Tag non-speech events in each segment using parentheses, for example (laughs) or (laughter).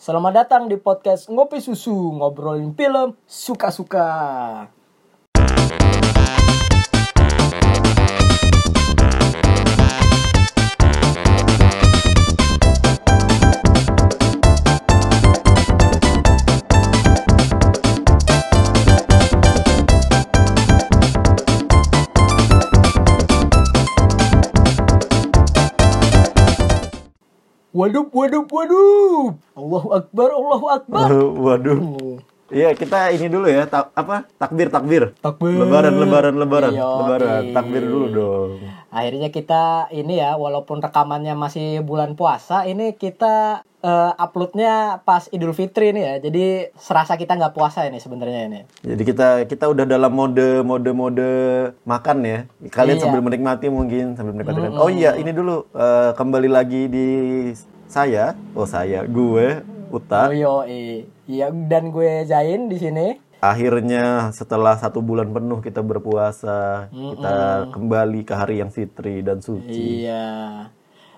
Selamat datang di podcast Ngopi Susu, ngobrolin film suka-suka. Waduh, waduh, waduh. Allahu Akbar, Allahu Akbar. Waduh. Iya, kita ini dulu ya, tak, apa? Takbir, takbir. Takbir. Lebaran, lebaran, lebaran. Iya, lebaran. Takbir dulu dong. Akhirnya kita ini ya, walaupun rekamannya masih bulan puasa, ini kita eh, uploadnya pas Idul Fitri nih ya. Jadi serasa kita nggak puasa ini sebenarnya ini. Jadi kita kita udah dalam mode mode mode makan ya. Kalian Iya. sambil menikmati mungkin sambil menikmati. Oh iya, ini dulu eh, kembali lagi di saya. Oh saya, gue Uta. Oh yo, iya dan gue Zain di sini. Akhirnya setelah satu bulan penuh kita berpuasa, kita kembali ke hari yang fitri dan suci. Iya.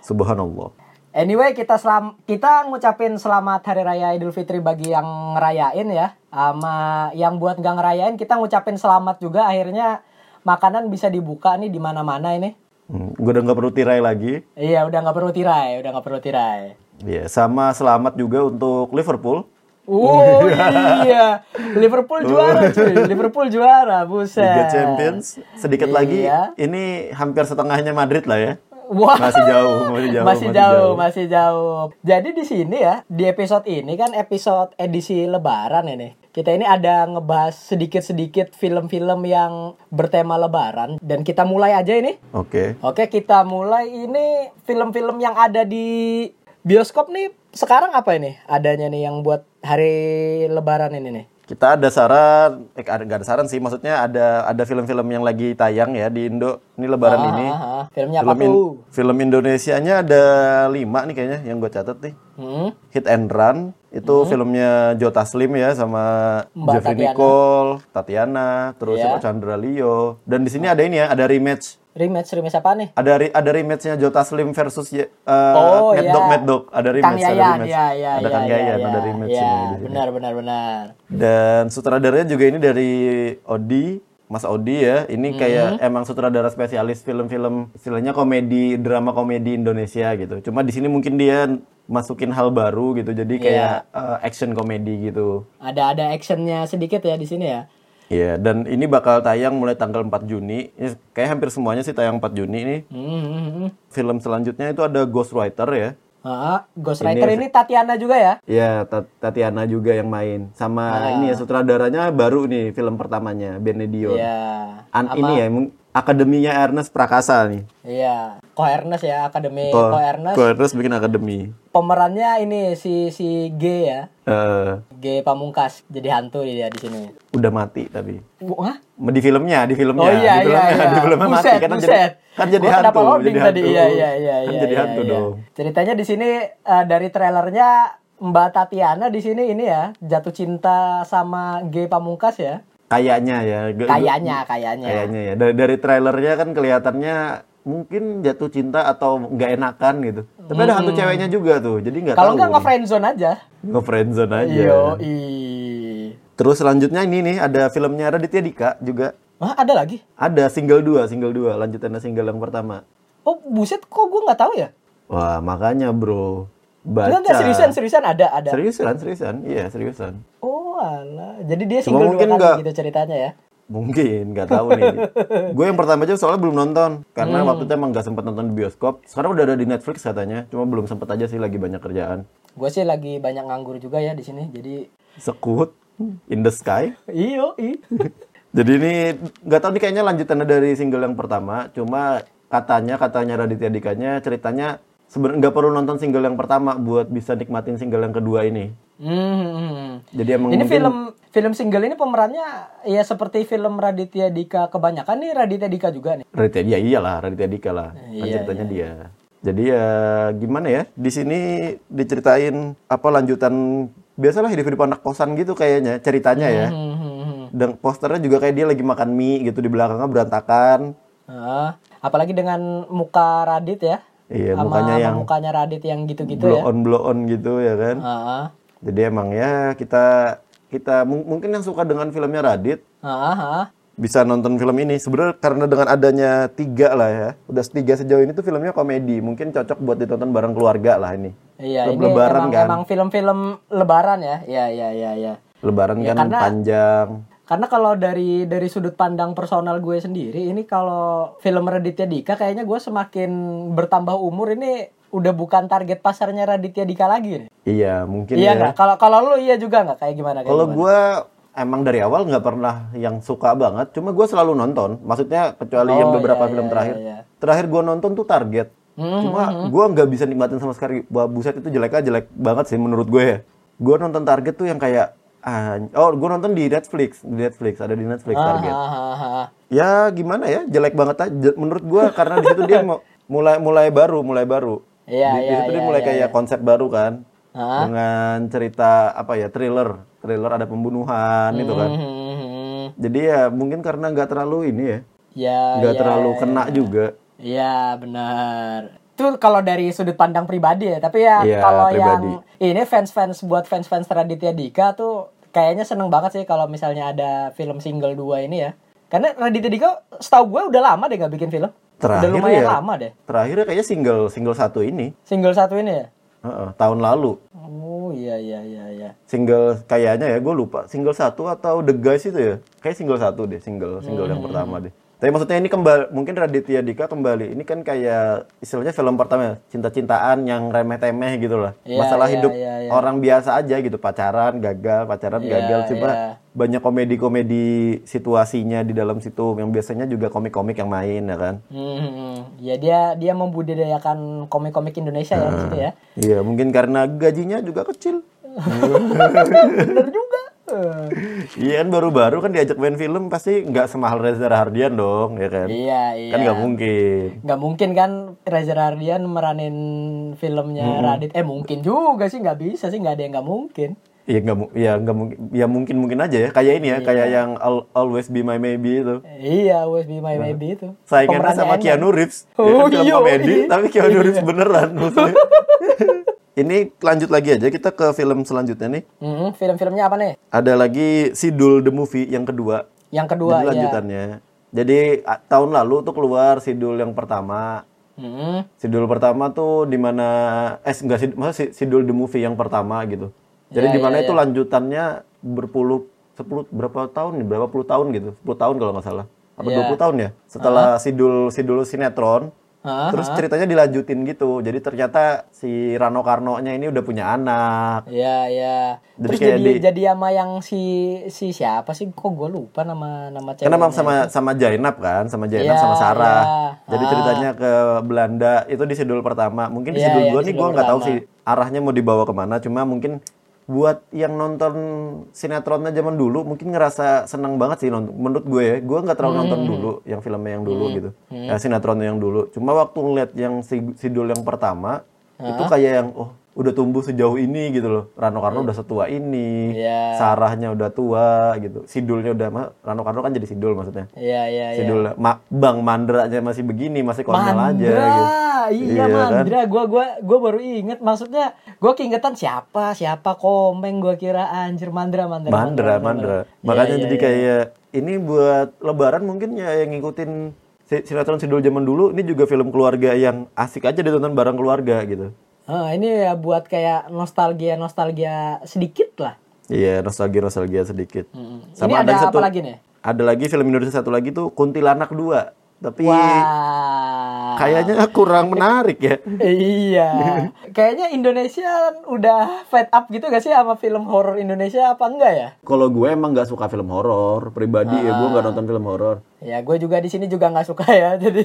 Subhanallah. Anyway, kita selam kita ngucapin selamat hari raya Idul Fitri bagi yang ngerayain ya. Sama yang buat nggak ngerayain kita ngucapin selamat juga akhirnya makanan bisa dibuka nih di mana-mana ini. Hmm, gue udah nggak perlu tirai lagi. Iya, udah nggak perlu tirai, udah nggak perlu tirai. Iya, sama selamat juga untuk Liverpool. Oh (laughs) iya, Liverpool juara cuy, Liverpool juara, buset. Liga Champions. Sedikit lagi, Iya. ini hampir setengahnya Madrid lah ya. Wah. Masih jauh, masih jauh. masih jauh, masih jauh. Jadi di sini ya, di episode ini kan episode edisi Lebaran ini. Kita ini ada ngebahas sedikit-sedikit film-film yang bertema Lebaran dan kita mulai aja ini. Oke. Oke, kita mulai ini film-film yang ada di bioskop nih. Sekarang apa ini? Adanya nih yang buat hari Lebaran ini nih. Kita ada saran, eh ada nggak ada saran sih, maksudnya ada ada film-film yang lagi tayang ya di Indo. Ini Lebaran Ah, ini. ah, ah. Filmnya apa Film, in- tuh? film Indonesianya ada lima nih kayaknya yang gue catat nih. Hmm? Hit and Run itu filmnya Joe Taslim ya sama Mbak Jeffrey Tatiana. Nicole, Tatiana, terus siapa Chandra Leo. Dan di sini ada ini ya, ada rematch Rematch, rematch apa nih? ada ada rematchnya Jota Slim versus uh, Oh, Mad. Dog Mad Dog ada rematch Kang ada Yayan, rematch ya, ya, ada ya, Kang ya, Yayan ya, ada rematch ya, ini benar, benar, benar. dan sutradaranya juga ini dari Odi Mas Odi ya Hmm. ini kayak emang sutradara spesialis film-film istilahnya komedi drama komedi Indonesia gitu cuma di sini mungkin dia masukin hal baru gitu jadi Iya. kayak uh, action komedi gitu Ada ada actionnya sedikit ya di sini ya. Iya, dan ini bakal tayang mulai tanggal 4 Juni. Ini kayak hampir semuanya sih tayang 4 Juni ini. Hmm, hmm, hmm. Film selanjutnya itu ada Ghostwriter ya. Ah, Ghostwriter ini Tatiana juga ya? Ya, Ta- Tatiana juga yang main. Sama ini ya sutradaranya baru nih film pertamanya, Benedion. Iya. An ini ya, akademinya Ernest Prakasa nih. Iya. Ko Ernest ya, Akademi Ko- Ko Ernest. Ko Ernest bikin akademi. Pemerannya ini si si G ya. Eh, G Pamungkas jadi hantu dia di sini. udah mati tapi. Wah? Di filmnya, di filmnya. Oh iya di iya filmnya, iya. Di filmnya mati buset, kan buset. jadi kan jadi Gua hantu. Kenapa loading jadi tadi? hantu. Iya iya iya Kan iya. jadi iya, hantu iya. dong. Ceritanya di sini eh, dari trailernya Mbak Tatiana di sini ini ya jatuh cinta sama G Pamungkas ya. Kayaknya ya. Kayaknya kayaknya. Kayaknya ya. Dari, dari trailernya kan kelihatannya mungkin jatuh cinta atau nggak enakan gitu. Tapi ada hantu ceweknya juga tuh. Jadi nggak. Kalau nggak nge-friendzone aja. nge-friendzone aja. Yo, Terus selanjutnya ini nih ada filmnya Raditya Dika juga. Wah, ada lagi? Ada single 2, single 2, lanjutannya single yang pertama. Oh, buset kok gue nggak tahu ya? Wah, makanya bro. Baca. Enggak, enggak seriusan, seriusan ada, ada. Seriusan, seriusan. Iya, seriusan. Oh, alah. Jadi dia Cuma single dua mungkin kali nggak- gitu ceritanya ya. Mungkin, nggak tahu nih. (laughs) gue yang pertama aja soalnya belum nonton. Karena Hmm. waktu itu emang nggak sempat nonton di bioskop. Sekarang udah ada di Netflix katanya. Cuma belum sempat aja sih lagi banyak kerjaan. Gue sih lagi banyak nganggur juga ya di sini. Jadi Sekut in the sky. iyo, i. (laughs) Jadi ini nggak tahu nih kayaknya lanjutannya dari single yang pertama. Cuma katanya katanya Raditya Dikanya ceritanya sebenarnya nggak perlu nonton single yang pertama buat bisa nikmatin single yang kedua ini. Hmm. Jadi emang Ini mungkin- film film single ini pemerannya ya seperti film Raditya Dika kebanyakan nih Raditya Dika juga nih. Raditya ya iyalah Raditya Dika lah. Kan Iya, ceritanya dia. Jadi ya gimana ya? Di sini diceritain apa lanjutan biasalah hidup hidup anak kosan gitu kayaknya ceritanya ya. Hmm, hmm, hmm. Dan posternya juga kayak dia lagi makan mie gitu di belakangnya berantakan. Ah, apalagi dengan muka Radit ya. Iya, Sama- mukanya sama yang mukanya Radit yang gitu-gitu blow ya. on blow on gitu ya kan. Ah, ah. Jadi emang ya kita kita mung- mungkin yang suka dengan filmnya Radit Ah, ah. bisa nonton film ini. Sebenarnya karena dengan adanya tiga lah ya, udah tiga sejauh ini tuh filmnya komedi, mungkin cocok buat ditonton bareng keluarga lah ini. Iya, Film ini lebaran emang, kan. emang film-film lebaran ya. Iya, iya, iya, iya. Lebaran Ya, kan karena- panjang. Karena kalau dari dari sudut pandang personal gue sendiri, ini kalau film Raditya Dika kayaknya gue semakin bertambah umur ini udah bukan target pasarnya Raditya Dika lagi nih. Iya, mungkin Iya ya. Kalau kalau lu iya juga nggak kayak gimana? Kayak Kalau gue emang dari awal nggak pernah yang suka banget, cuma gue selalu nonton. Maksudnya kecuali yang Oh, beberapa iya, film iya, terakhir. iya, iya. Terakhir gue nonton tuh Target. Hmm, Cuma gue nggak bisa nikmatin sama sekali. Wah buset itu jeleknya jelek banget sih menurut gue ya. Gue nonton Target tuh yang kayak ah, oh gue nonton di Netflix, di Netflix ada di Netflix Ah, Target. ah, ah, ah. Ya gimana ya, jelek banget aja menurut gue karena di situ dia (laughs) mau- mulai mulai baru, mulai baru. Iya, di, di iya, situ dia iya, mulai iya, kayak iya. konsep baru kan. Dengan cerita apa ya, thriller. Thriller ada pembunuhan itu kan. Hmm, hmm, hmm. Jadi ya mungkin karena nggak terlalu ini ya, Ya, nggak ya, terlalu ya, kena juga. Iya benar. Itu kalau dari sudut pandang pribadi ya. Tapi ya Iya, kalau yang ini fans-fans buat fans-fans Raditya Dika tuh kayaknya seneng banget sih kalau misalnya ada film single 2 ini ya. Karena Raditya Dika setahu gue udah lama deh gak bikin film. Terakhir udah lumayan ya, lama deh. Terakhirnya kayaknya single single satu ini, Single satu ini ya. Heeh, tahun lalu. Oh iya iya iya iya. Single kayaknya ya, gue lupa. Single satu atau The Guys itu ya? Kayak single satu deh, single single Hmm. yang pertama deh. Tapi maksudnya ini kembali, mungkin Raditya Dika kembali. Ini kan kayak istilahnya film pertama, ya, cinta-cintaan yang remeh-temeh gitu lah. Iya, Masalah iya, hidup iya, iya. orang biasa aja gitu, pacaran gagal, pacaran Iya, gagal. Cuma iya. banyak komedi-komedi situasinya di dalam situ yang biasanya juga komik-komik yang main ya kan. Hmm, hmm, hmm. Ya dia dia membudidayakan komik-komik Indonesia ya di situ ya. Iya, mungkin karena gajinya juga kecil. (laughs) Bener juga. Iya kan baru-baru kan diajak main film pasti nggak semahal Reza Rahardian dong, ya kan? Iya iya. Kan nggak mungkin. nggak mungkin kan Reza Rahardian meranin filmnya Radit eh mungkin juga sih nggak bisa sih nggak ada yang nggak mungkin Iya nggak ya nggak mungkin ya mungkin mungkin aja ya kayak ini ya Iya. kayak yang Al- Always Be My Maybe itu iya always be my baby itu saingannya sama Keanu Reeves ya Oh, kan film iya, komedi iya. tapi Keanu Iya. Reeves beneran maksudnya (laughs) ini lanjut lagi aja kita ke film selanjutnya nih Mm-mm, film-filmnya apa nih ada lagi Sidul the Movie yang kedua yang kedua jadi ya lanjutannya jadi a- tahun lalu tuh keluar Sidul yang pertama Mm-mm. Sidul pertama tuh di mana eh enggak sih maksudnya si- Sidul the movie yang pertama gitu. Jadi Ya, di mana ya, itu ya. lanjutannya berpuluh sepuluh berapa tahun nih? Berapa puluh tahun gitu? 10 tahun kalau nggak salah. Apa Ya. 20 tahun ya? Setelah Sidul Sidul sinetron Hah, terus ceritanya dilanjutin gitu. Jadi ternyata si Rano Karno-nya ini udah punya anak. ya ya Jadi terus kayak jadi di- jadi sama yang si si siapa sih kok gue lupa nama nama ceweknya Karena sama sama Jainab kan, sama Jainab Iya, sama Sarah. iya. Jadi Ah. ceritanya ke Belanda itu di sidul pertama. Mungkin di Iya, sidul iya, dua di nih gue nggak tahu sih arahnya mau dibawa ke mana. Cuma mungkin buat yang nonton sinetronnya zaman dulu mungkin ngerasa senang banget sih nonton. Menurut gue ya, gue nggak terlalu Hmm. nonton dulu yang filmnya yang dulu gitu, ya sinetronnya yang dulu. Cuma waktu ngeliat yang si- sidul yang pertama itu kayak yang oh udah tumbuh sejauh ini gitu loh. Rano Karno udah setua ini, Iya. Sarahnya udah tua gitu, sidulnya udah Rano Karno kan jadi sidul maksudnya. iya iya iya Sidul Ma- Bang Mandra aja masih begini, masih konyol aja Mandra, gitu. iya, Iya, kan? Mandra. Gua gua gua baru inget maksudnya gua keingetan siapa siapa komeng gua kira anjir Mandra Mandra. Mandra, Mandra. Iya, Makanya iya, jadi iya. kayak ini buat lebaran mungkin ya yang ngikutin si- sinetron sidul zaman dulu ini juga film keluarga yang asik aja ditonton bareng keluarga gitu. Ah, ini ya buat kayak nostalgia nostalgia sedikit lah. Iya, nostalgia nostalgia sedikit. ini ada yang apa lagi nih? Ada lagi film Indonesia satu lagi tuh Kuntilanak 2. Tapi Wah. kayaknya kurang menarik ya. iya. Kayaknya Indonesia udah fed up gitu gak sih sama film horor Indonesia apa enggak ya? Kalau gue emang nggak suka film horor, pribadi ya gue nggak nonton film horor. Ya gue juga di sini juga nggak suka ya. Jadi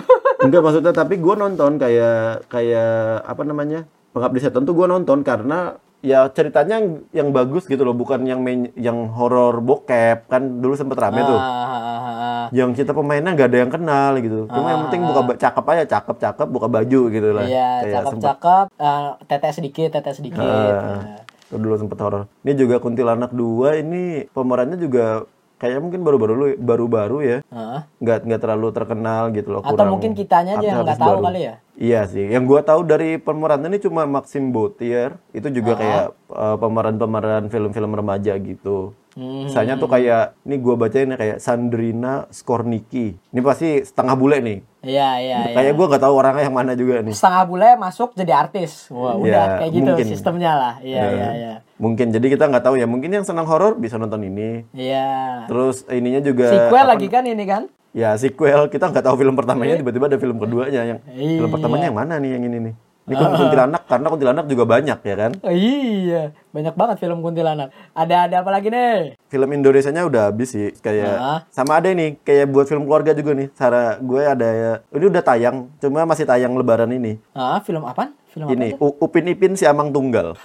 (laughs) Enggak maksudnya tapi gue nonton kayak kayak apa namanya pengabdi setan tuh gue nonton karena ya ceritanya yang, yang bagus gitu loh bukan yang main yang horor bokep. Kan dulu sempet rame tuh. Ah, ah, ah, ah. yang kita pemainnya nggak ada yang kenal gitu. Cuma yang penting buka cakep aja cakep cakep buka baju gitu lah. Iya, Kayak sempet- cakep-cakep, eh, teteh sedikit, teteh sedikit. Ah, Nah. Tuh dulu sempet horor ini juga kuntilanak 2 ini pemerannya juga kayaknya mungkin baru-baru lu- baru-baru ya. Heeh. Nggak nggak terlalu terkenal gitu loh. Atau kurang mungkin kitanya aja yang nggak tahu baru. kali ya? Iya sih. Yang gua tahu dari pemeran ini cuma Maxim Botier. Itu juga kayak uh, pemeran-pemeran film-film remaja gitu. Hmm. Misalnya tuh kayak ini gua bacain ya kayak Sandrina Skorniki. Ini pasti setengah bule nih. Iya, iya, iya. Kayak gua nggak tahu orangnya yang mana juga nih. Setengah bule masuk jadi artis. Wah, udah Ya, kayak gitu mungkin. sistemnya lah. Iya, Ya. iya, iya. Mungkin jadi kita nggak tahu ya. Mungkin yang senang horor bisa nonton ini. Iya. Terus ininya juga Sequel apa- lagi kan ini kan? Ya sequel kita nggak tahu film pertamanya tiba-tiba ada film keduanya yang Iya. film pertamanya yang mana nih yang ini nih. Ini kan kuntilanak karena kuntilanak juga banyak ya kan. Oh, iya, banyak banget film kuntilanak. Ada ada apa lagi nih? Film Indonesianya udah habis sih kayak Ah. sama ada ini kayak buat film keluarga juga nih. Cara gue ada ya ini udah tayang cuma masih tayang lebaran ini. Ah, film apa? Film apa? Ini Upin Ipin si Amang Tunggal.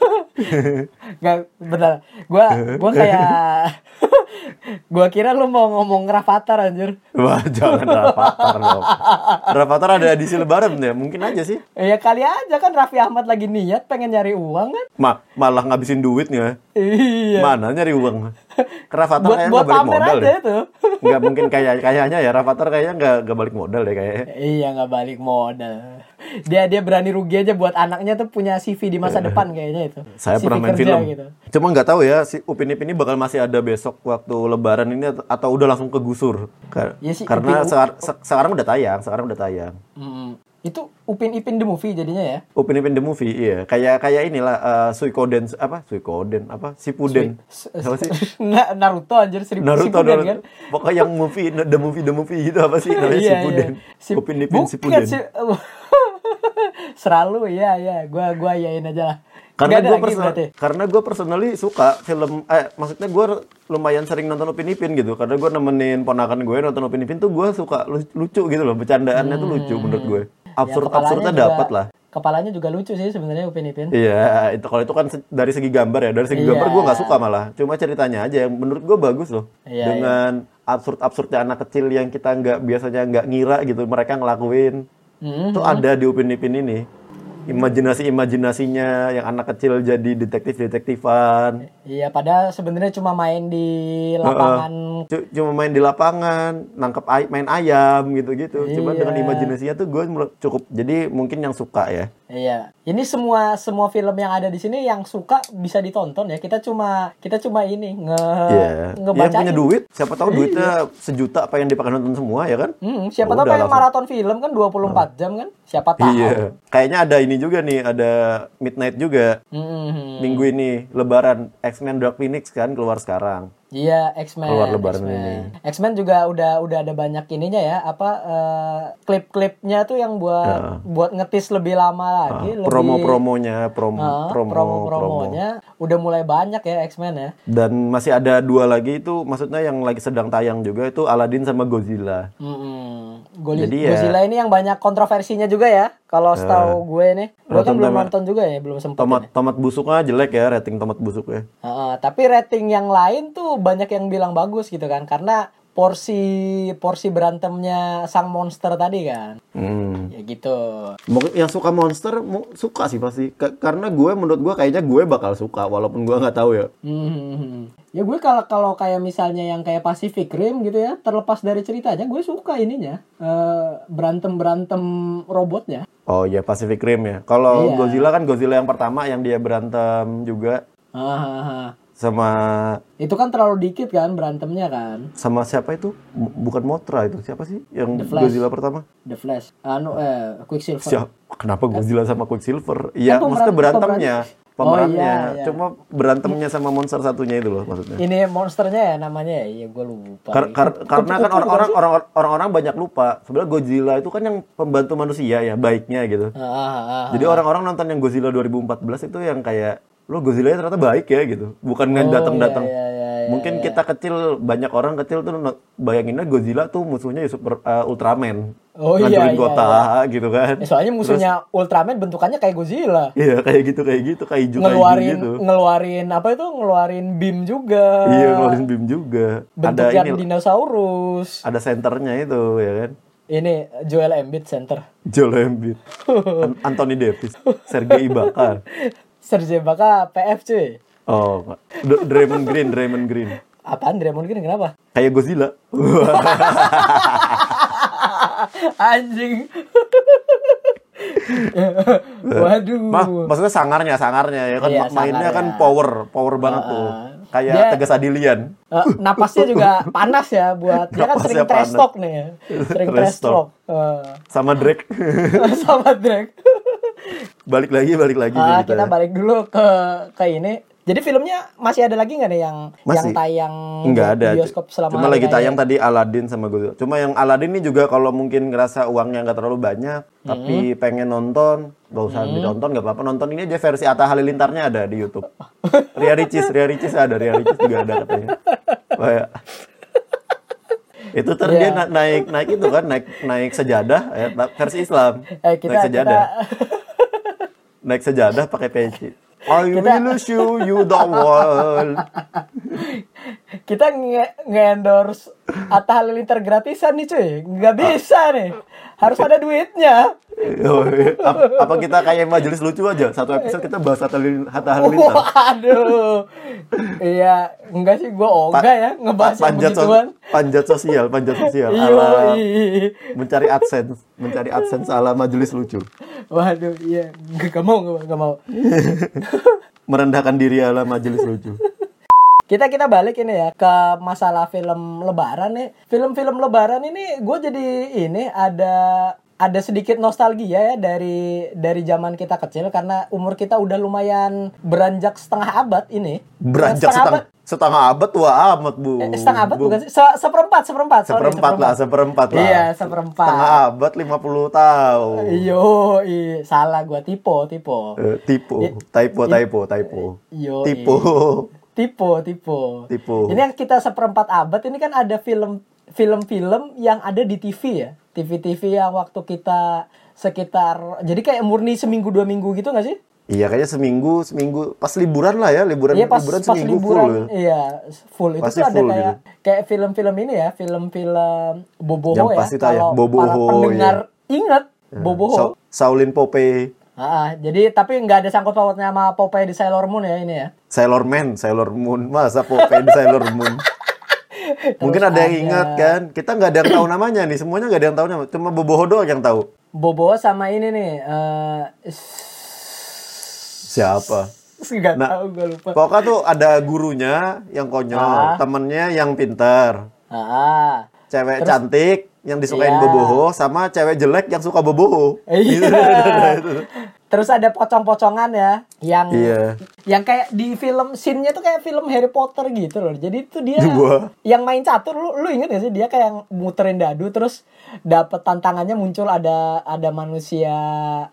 (laughs) Gak, bentar. Gua gua kayak (laughs) gua kira lu mau ngomong Rafathar anjir. Wah (laughs) jangan Rafathar dong. Rafathar ada edisi lebaran ya mungkin aja sih. Ya kali aja kan Raffi Ahmad lagi niat pengen nyari uang kan? Ma malah ngabisin duitnya. Iya. Mana nyari uang? Rafathar buat kayaknya buat balik modal deh. itu. (laughs) Nggak mungkin kayak kayaknya ya Rafathar kayaknya nggak nggak balik modal deh kayaknya. iya nggak balik modal. Dia dia berani rugi aja buat anaknya tuh punya CV di masa depan kayaknya itu. Saya CV pernah main kerja film. gitu. Cuma nggak tahu ya si Upin Ipin ini bakal masih ada besok waktu Lebaran ini atau- udah langsung kegusur. Kar- Ya sih, Karena Upin- sekar- se- sekarang udah tayang, sekarang udah tayang. Mm, Itu Upin Ipin the movie jadinya ya. Upin Ipin the movie, iya. Kayak kayak inilah uh, Suikoden apa? Suikoden apa? Sipuden. Apa sih? (laughs) Na- Naruto anjir seribu Naruto, Shippuden Naruto. kan. Pokoknya yang movie, (laughs) the movie, the movie gitu apa sih namanya Iya, Sipuden. iya. Sip- Upin Ipin Bukan Sipuden. sih. (laughs) Seralu ya ya, gua gua yain aja lah. Karena gue personal, karena gue personally suka film, eh maksudnya gue lumayan sering nonton Upin Ipin gitu. Karena gue nemenin ponakan gue nonton Upin Ipin tuh gue suka lu- lucu gitu loh, bercandaannya tuh lucu menurut gue. Absurd Ya, absurdnya dapat lah. Kepalanya juga lucu sih sebenarnya Upin Ipin. Iya, itu kalau itu kan dari segi gambar ya. Dari segi gambar Iya. gue nggak suka malah. Cuma ceritanya aja yang menurut gue bagus loh. Iya, Dengan absurd-absurdnya anak kecil yang kita nggak biasanya nggak ngira gitu mereka ngelakuin. Hmm. Itu ada di Upin Ipin ini. Imajinasi-imajinasinya yang anak kecil jadi detektif-detektifan. Iya, padahal sebenarnya cuma main di lapangan. C- cuma main di lapangan, nangkep ay- main ayam gitu-gitu. Cuma Iya. dengan imajinasinya tuh gue cukup. Jadi mungkin yang suka ya. Iya. Ini semua semua film yang ada di sini yang suka bisa ditonton ya. Kita cuma kita cuma ini nge Iya. Yang ngebacain. punya duit, siapa tahu duitnya sejuta apa yang dipakai nonton semua ya kan? Hmm, siapa Ya tahu pengen langsung. maraton film kan 24 jam kan? Siapa tahu. Iya. Kayaknya ada ini juga nih, ada Midnight juga. Hmm. Minggu ini Lebaran X-Men Dark Phoenix kan keluar sekarang. Iya, X-Men. Keluar lebaran X-Men. ini. X-Men juga udah udah ada banyak ininya ya, apa eh, klip-klipnya tuh yang buat buat ngetis lebih lama lagi, lebih Ya. Promo-promonya, promo, Ah, promo, promo. promo-promonya udah mulai banyak ya X-Men ya. Dan masih ada dua lagi itu, maksudnya yang lagi sedang tayang juga itu Aladdin sama Godzilla. Mm-mm. Goli- Jadi ya- Godzilla ini yang banyak kontroversinya juga ya. Kalau setahu gue nih, gue kan belum nonton juga ya, belum sempat. Tomat ini. tomat busuknya jelek ya, rating tomat busuknya. Heeh, tapi rating yang lain tuh banyak yang bilang bagus gitu kan, karena porsi porsi berantemnya sang monster tadi kan, Hmm. ya gitu. Mungkin yang suka monster suka sih pasti. Ka- karena gue menurut gue kayaknya gue bakal suka walaupun gue nggak tahu ya. Hmm. Ya gue kalau kalau kayak misalnya yang kayak Pacific Rim gitu ya, terlepas dari ceritanya, gue suka ininya berantem berantem robotnya. Oh iya Pacific Rim ya. Kalau Iya. Godzilla kan Godzilla yang pertama yang dia berantem juga Hahaha. Sama Itu kan terlalu dikit kan berantemnya kan. sama siapa itu? Bu- Bukan Mothra itu siapa sih yang The Flash. Godzilla pertama? The Flash, anu eh Quicksilver. Siapa? Kenapa Godzilla sama Quicksilver? Iya, Kan maksudnya berantemnya, pemeran- pemerannya. Oh, iya, iya. Cuma berantemnya sama monster satunya itu loh maksudnya. Ini monsternya ya namanya ya, iya gue lupa. Kar- kar- karena kan orang-orang orang-orang banyak lupa. Sebenarnya Godzilla itu kan yang pembantu manusia ya, baiknya gitu. Ah, ah, ah, ah. Jadi orang-orang nonton yang Godzilla 2014 itu yang kayak lo Godzilla ternyata baik ya gitu. Bukan Oh, datang-datang. iya, iya, iya, Mungkin kita kecil banyak orang kecil tuh bayanginnya Godzilla tuh musuhnya ya super uh, Ultraman. Oh, iya, Ngancurin iya, kota gitu kan. Eh, soalnya musuhnya Ultraman bentukannya kayak Godzilla. Iya kayak gitu kayak gitu kayak kaiju ngeluarin gitu. ngeluarin apa itu ngeluarin beam juga. Iya ngeluarin beam juga. Bentuk ada ini dinosaurus. ada senternya itu ya kan. Ini Joel Embiid center. Joel Embiid, (laughs) An- Anthony Davis, Sergei Ibaka. (laughs) Serge Ibaka PF cuy. Oh, Pak. D- Draymond Green, Draymond Green. Apaan Draymond Green kenapa? Kayak Godzilla. (laughs) Anjing. (laughs) Waduh. Mah, maksudnya sangarnya, sangarnya ya kan Iya, ma- mainnya sangarnya. kan power, power banget tuh. Kayak Dia- Tegas Adilian. Eh, napasnya juga panas ya buat dia kan sering trash talk nih ya. Sering Trash talk. Eh, Sama Drake. (laughs) sama Drake. Balik lagi, balik lagi Ah, kita. kita balik dulu ke ke ini. Jadi filmnya masih ada lagi nggak nih yang yang Masih. tayang Enggak ada. bioskop selama Cuma lagi tayang tadi Aladdin sama gue. Cuma yang Aladdin ini juga kalau mungkin ngerasa uangnya nggak terlalu banyak, tapi Hmm. pengen nonton, gak usah ditonton, nggak apa-apa. Nonton ini aja versi Atta Halilintarnya ada di YouTube. Ria Ricis, Ria Ricis ada, Ria Ricis juga ada katanya. Ya. (laughs) itu ter dia Iya. na- naik naik itu kan naik naik sejadah ya, versi Islam Eh, kita naik sejadah kita naik sejadah pakai peci. I Kita- will show you the world (laughs) kita nge- nge-endorse Atta Halilintar gratisan nih cuy. Nggak bisa nih. Harus ada duitnya. Apa, apa kita kayak majelis lucu aja satu episode kita bahas Hatta Halilintar Waduh. Iya, enggak sih gua ogah Pa- ya ngebahas panjat, so- panjat sosial panjat sosial ala mencari adsense mencari adsense ala majelis lucu Waduh, iya. Nggak mau, nggak mau, nggak mau. (laughs) merendahkan diri ala majelis lucu Kita kita balik ini ya ke masalah film Lebaran nih. Film-film Lebaran ini gue jadi ini ada ada sedikit nostalgia ya dari dari zaman kita kecil karena umur kita udah lumayan beranjak setengah abad ini. beranjak setengah setengah abad tua amat bu Eh, setengah abad Bu. bukan sih? Se- seperempat, seperempat. sorry, seperempat lah seperempat lah Iya, seperempat. setengah abad 50 tahun Yo, i, salah gua tipe, tipe. Eh, tipu typo typo typo Yo, tipu tipe, tipe. Tipe. Ini yang kita seperempat abad ini kan ada film film-film yang ada di TV ya. TV-TV yang waktu kita sekitar jadi kayak murni seminggu dua minggu gitu nggak sih? iya kayaknya seminggu seminggu pas liburan lah ya liburan Iya pas liburan pas seminggu liburan, full iya full itu Pasti tuh ada full kayak gitu. kayak film-film ini ya, film-film Boboho Yang ya. pasti Kalau Boboho, para pendengar ingat Ya, Boboho. Sa- Shaolin Popeye Ah, jadi tapi nggak ada sangkut pautnya sama Popeye di Sailor Moon ya ini ya. Sailor Man, Sailor Moon, masa Popeye di Sailor Moon? (laughs) Mungkin ada yang ingat kan? Kita nggak ada yang tahu namanya nih, semuanya nggak ada yang tahu namanya. Cuma Boboho doang yang tahu. Boboho sama ini nih eh Siapa? nggak Nah, tahu gue lupa. Pokoknya tuh ada gurunya yang konyol, Ah. temennya yang pinter, Ah, cewek cantik yang disukain Iya. Boboho, sama cewek jelek yang suka Boboho. Iya. (laughs) Terus ada pocong-pocongan ya, yang Iya. yang kayak di film scene-nya tuh kayak film Harry Potter gitu loh. Jadi itu dia (laughs) Gua. yang main catur lu lu inget gak sih dia kayak muterin dadu terus dapat tantangannya muncul ada ada manusia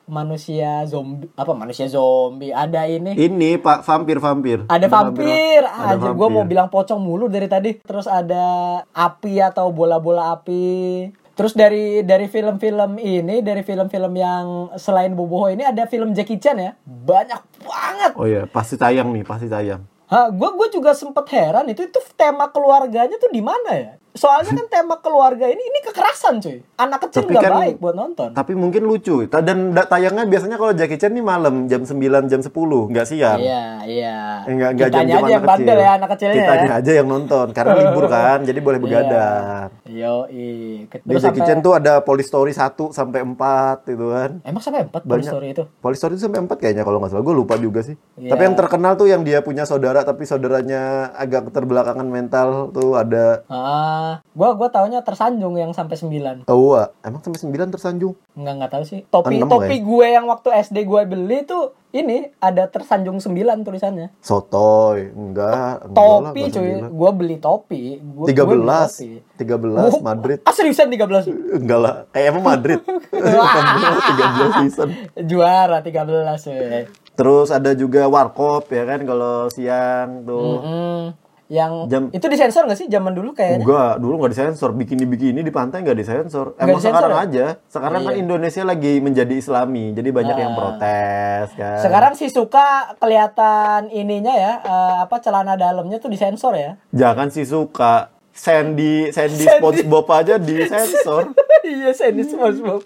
manusia zombie apa manusia zombie ada ini Ini Pak vampir vampir. ada vampir, aja gue mau bilang pocong mulu dari tadi terus ada api atau bola-bola api terus dari dari film-film ini dari film-film yang selain Boboho ini ada film Jackie Chan ya banyak banget Oh iya, pasti tayang nih, pasti tayang. Hah, gue gue juga sempet heran itu itu tema keluarganya tuh di mana ya? Soalnya kan tema keluarga ini ini kekerasan cuy. Anak kecil Tapi nggak kan- baik buat nonton. Tapi mungkin lucu. Dan da- tayangnya biasanya kalau Jackie Chan nih malam jam 9 jam 10, nggak siang. Iya iya. Eh, Enggak enggak Kitanya jam-jam aja anak kecil. ya anak kecilnya Kitanya ya. aja yang nonton karena libur kan, jadi boleh begadang. Yo i. Di Jackie Chan tuh ada Police Story 1 sampai 4 gitu kan. Emang sampai empat Police Banyak. Story itu? Police Story itu sampai 4 kayaknya kalau nggak salah. Gue lupa juga sih. Iya. Tapi yang terkenal tuh yang dia punya saudara tapi saudaranya agak keterbelakangan mental tuh ada Ah, gua gua taunya tersanjung yang sampai 9. Oh, wah. emang sampai 9 tersanjung. Enggak enggak tahu sih. Topi Enam, topi ya? gue yang waktu SD gue beli tuh ini ada tersanjung 9 tulisannya. Sotoy, enggak. enggak Topi nggak cuy, gue beli topi. Gua, gua beli 13. topi. 13 Oh, Madrid. Ah seriusan 13? Enggak lah, kayak emang Madrid. (laughs) 13 season. Juara 13 weh. Terus ada juga Warkop ya kan kalau siang tuh. Mm, yang Jam- itu disensor gak sih zaman dulu kayaknya? Enggak, dulu nggak disensor. Bikini-bikini di pantai nggak disensor. Emang disensor sekarang ya? aja. Sekarang kan Iya. Indonesia lagi menjadi Islami, jadi banyak yang Ah. protes kan. Sekarang si suka kelihatan ininya ya, eh, apa celana dalamnya tuh disensor ya. jangan sih suka Sandy Sandy Sandy. SpongeBob aja disensor. (laughs) iya, Sandy SpongeBob.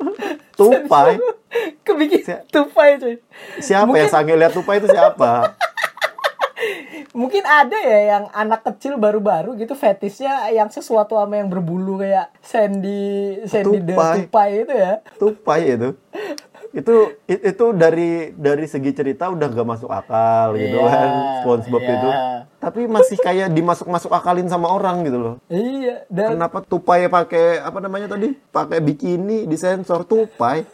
Tupai. Kebikin tupai cuy. Siapa Mungkin- yang sange lihat tupai itu siapa? Mungkin ada ya yang anak kecil baru-baru gitu fetisnya yang sesuatu sama yang berbulu kayak Sandy Sandy the Tupai. tupai itu ya. tupai itu itu it- itu dari dari segi cerita udah gak masuk akal gitu Iya, kan SpongeBob iya. itu tapi masih kayak dimasuk masuk akalin sama orang gitu loh Iya, dan kenapa tupai pakai apa namanya tadi pakai bikini disensor tupai